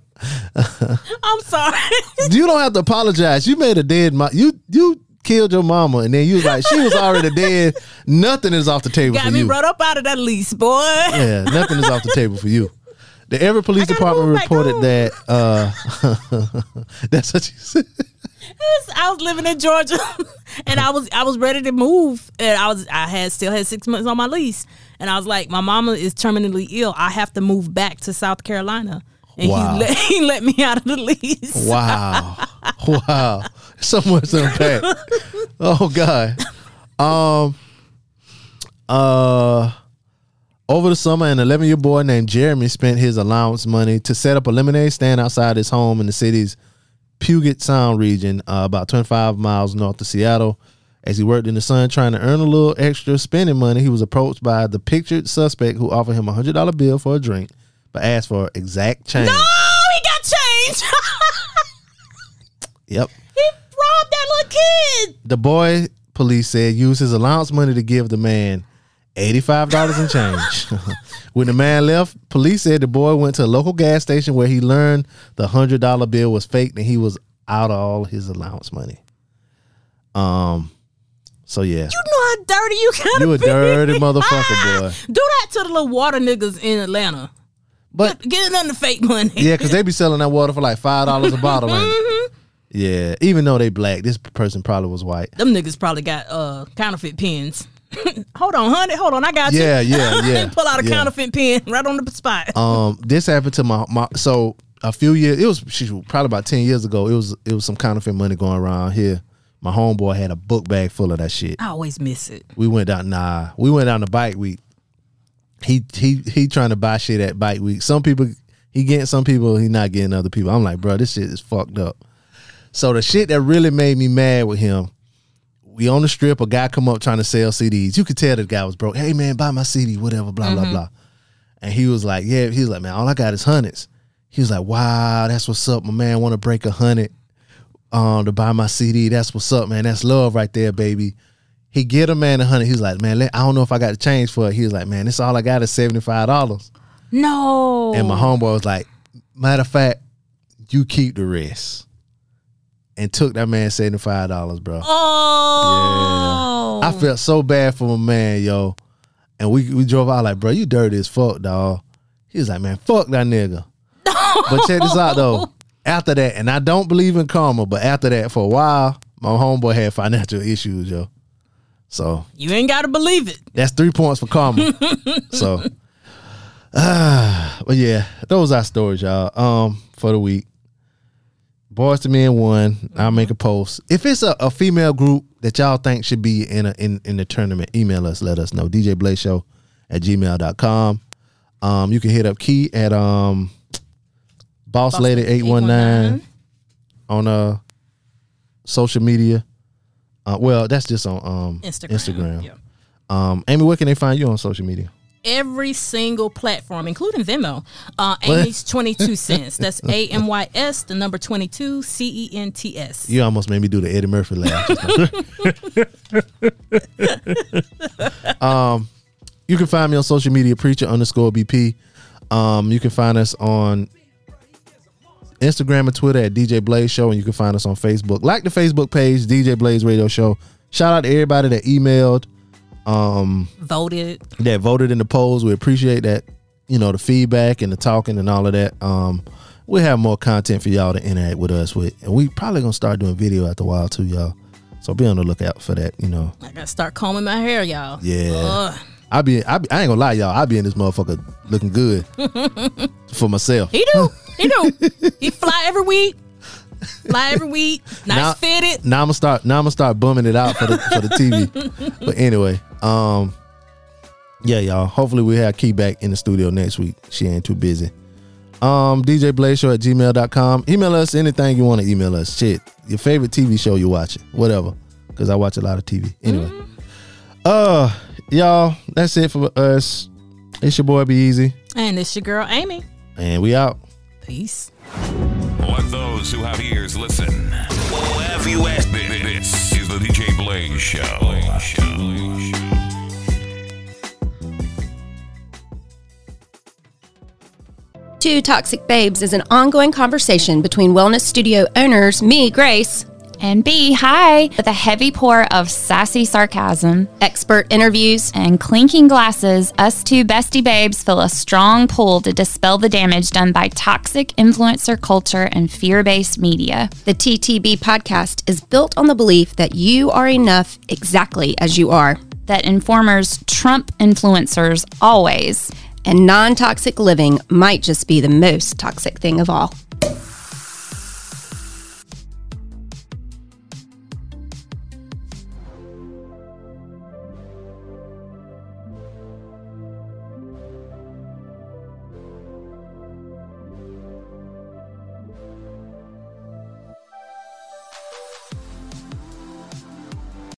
[laughs] I'm sorry. [laughs] you don't have to apologize. You made a dead mom. You you killed your mama, and then you was like she was already dead. Nothing is off the table Got for me you. brought up out of that lease, boy. Yeah, nothing is off the table for you. The Everett Police Department reported that. Uh, [laughs] that's what you said. I was living in Georgia, [laughs] and I was I was ready to move, and I was I had still had six months on my lease, and I was like, my mama is terminally ill. I have to move back to South Carolina, and Wow. he let [laughs] he let me out of the lease. Wow. wow. So much to unpack. oh God. Um uh over the summer, an 11 year boy named Jeremy spent his allowance money to set up a lemonade stand outside his home in the city's Puget Sound region, uh, about 25 miles north of Seattle. As he worked in the sun trying to earn a little extra spending money, he was approached by the pictured suspect who offered him a $100 bill for a drink, but asked for exact change. No, he got changed. [laughs] Yep. he robbed that little kid. The boy, police said, used his allowance money to give the man $85 in change. [laughs] when the man left, police said the boy went to a local gas station where he learned the $100 bill was fake and he was out of all his allowance money. Um, so yeah. You know how dirty you gotta You a be. dirty [laughs] motherfucker, boy. [laughs] Do that to the little water niggas in Atlanta. But Get nothing to fake money. yeah, because they be selling that water for like $5 a bottle. it? Yeah, even though they black, this person probably was white. Them niggas probably got uh counterfeit pens. [laughs] hold on, honey. Hold on, I got you. Yeah, yeah, [laughs] yeah, Pull out a yeah. counterfeit pen [laughs] right on the spot. um this happened to my, my so a few years it was she, probably about 10 years ago it was it was some counterfeit money going around here my homeboy had a book bag full of that shit I always miss it. we went down nah we went down to bike week he he he trying to buy shit at bike week some people he getting some people he not getting other people i'm like bro this shit is fucked up so the shit that really made me mad with him we on the strip a guy come up trying to sell cds you could tell the guy was broke hey man buy my cd whatever blah blah blah and he was like, yeah, he was like, man, all I got is hundreds. He was like, wow, that's what's up. My man want to break a hundred um, to buy my CD. That's what's up, man. That's love right there, baby. He get a man a hundred. He was like, man, let, I don't know if I got to change for it. He was like, man, this all I got is $75. No. And my homeboy was like, matter of fact, you keep the rest. And took that man $75, bro. Oh. yeah. I felt so bad for my man, yo. and we we drove out like, bro, you dirty as fuck, dog. He was like, man, fuck that nigga. [laughs] but check this out though. After that, and I don't believe in karma, but after that, for a while, my homeboy had financial issues, yo. So You ain't gotta believe it. that's three points for karma. [laughs] so, ah, [sighs] but yeah, those are stories, y'all. Um, for the week, Boyz II Men one. I'll make a post. If it's a, a female group that y'all think should be in a in in the tournament, email us. Let us know. DJ Blaze Show at gmail.com. Um, you can hit up Key at um, Boss, Boss Lady Lady eight one nine on uh social media. Uh, well, that's just on um Instagram. Instagram. Yeah. Um, Amy, where can they find you on social media? Every single platform, including Venmo. Uh, Amy's 22 [laughs] cents. That's A M Y S, the number 22, C E N T S. You almost made me do the Eddie Murphy laugh. [laughs] [laughs] um, you can find me on social media, preacher underscore BP. Um, you can find us on Instagram and Twitter at DJ Blaze Show, and you can find us on Facebook. Like the Facebook page, DJ Blaze Radio Show. Shout out to everybody that emailed, um, Voted. that voted in the polls. We appreciate that, you know, the feedback and the talking and all of that. Um, we have more content for y'all to interact with us with, and we probably gonna start doing video after a while too, y'all. So be on the lookout for that. You know, I gotta start combing my hair, y'all. Yeah. Ugh. I be, I be, I ain't gonna lie, y'all. I be in this motherfucker looking good [laughs] for myself. He do. He do. [laughs] he fly every week. Fly every week. Nice Now- fitted. Now I'm gonna start. Now I'm gonna start bumming it out for the for the TV. [laughs] but anyway, um, yeah, y'all. Hopefully we have Key back in the studio next week. She ain't too busy. Um, DJ Blaze Show at gmail.com. Email us anything you want to email us. Shit, your favorite TV show you're watching, whatever. Because I watch a lot of TV. Anyway, uh, y'all, that's it for us. It's your boy Be Easy, And it's your girl Amy. and we out. Peace. Let those who have ears listen. Have you asked? This is the DJ Blaze Show. Two Toxic Babes is an ongoing conversation between wellness studio owners, me, Grace, And B, hi, with a heavy pour of sassy sarcasm expert interviews, and clinking glasses, us two bestie babes feel a strong pull to dispel the damage done by toxic influencer culture and fear based media. the TTB podcast is built on the belief that you are enough exactly as you are, That informers trump influencers always. And non toxic living might just be the most toxic thing of all.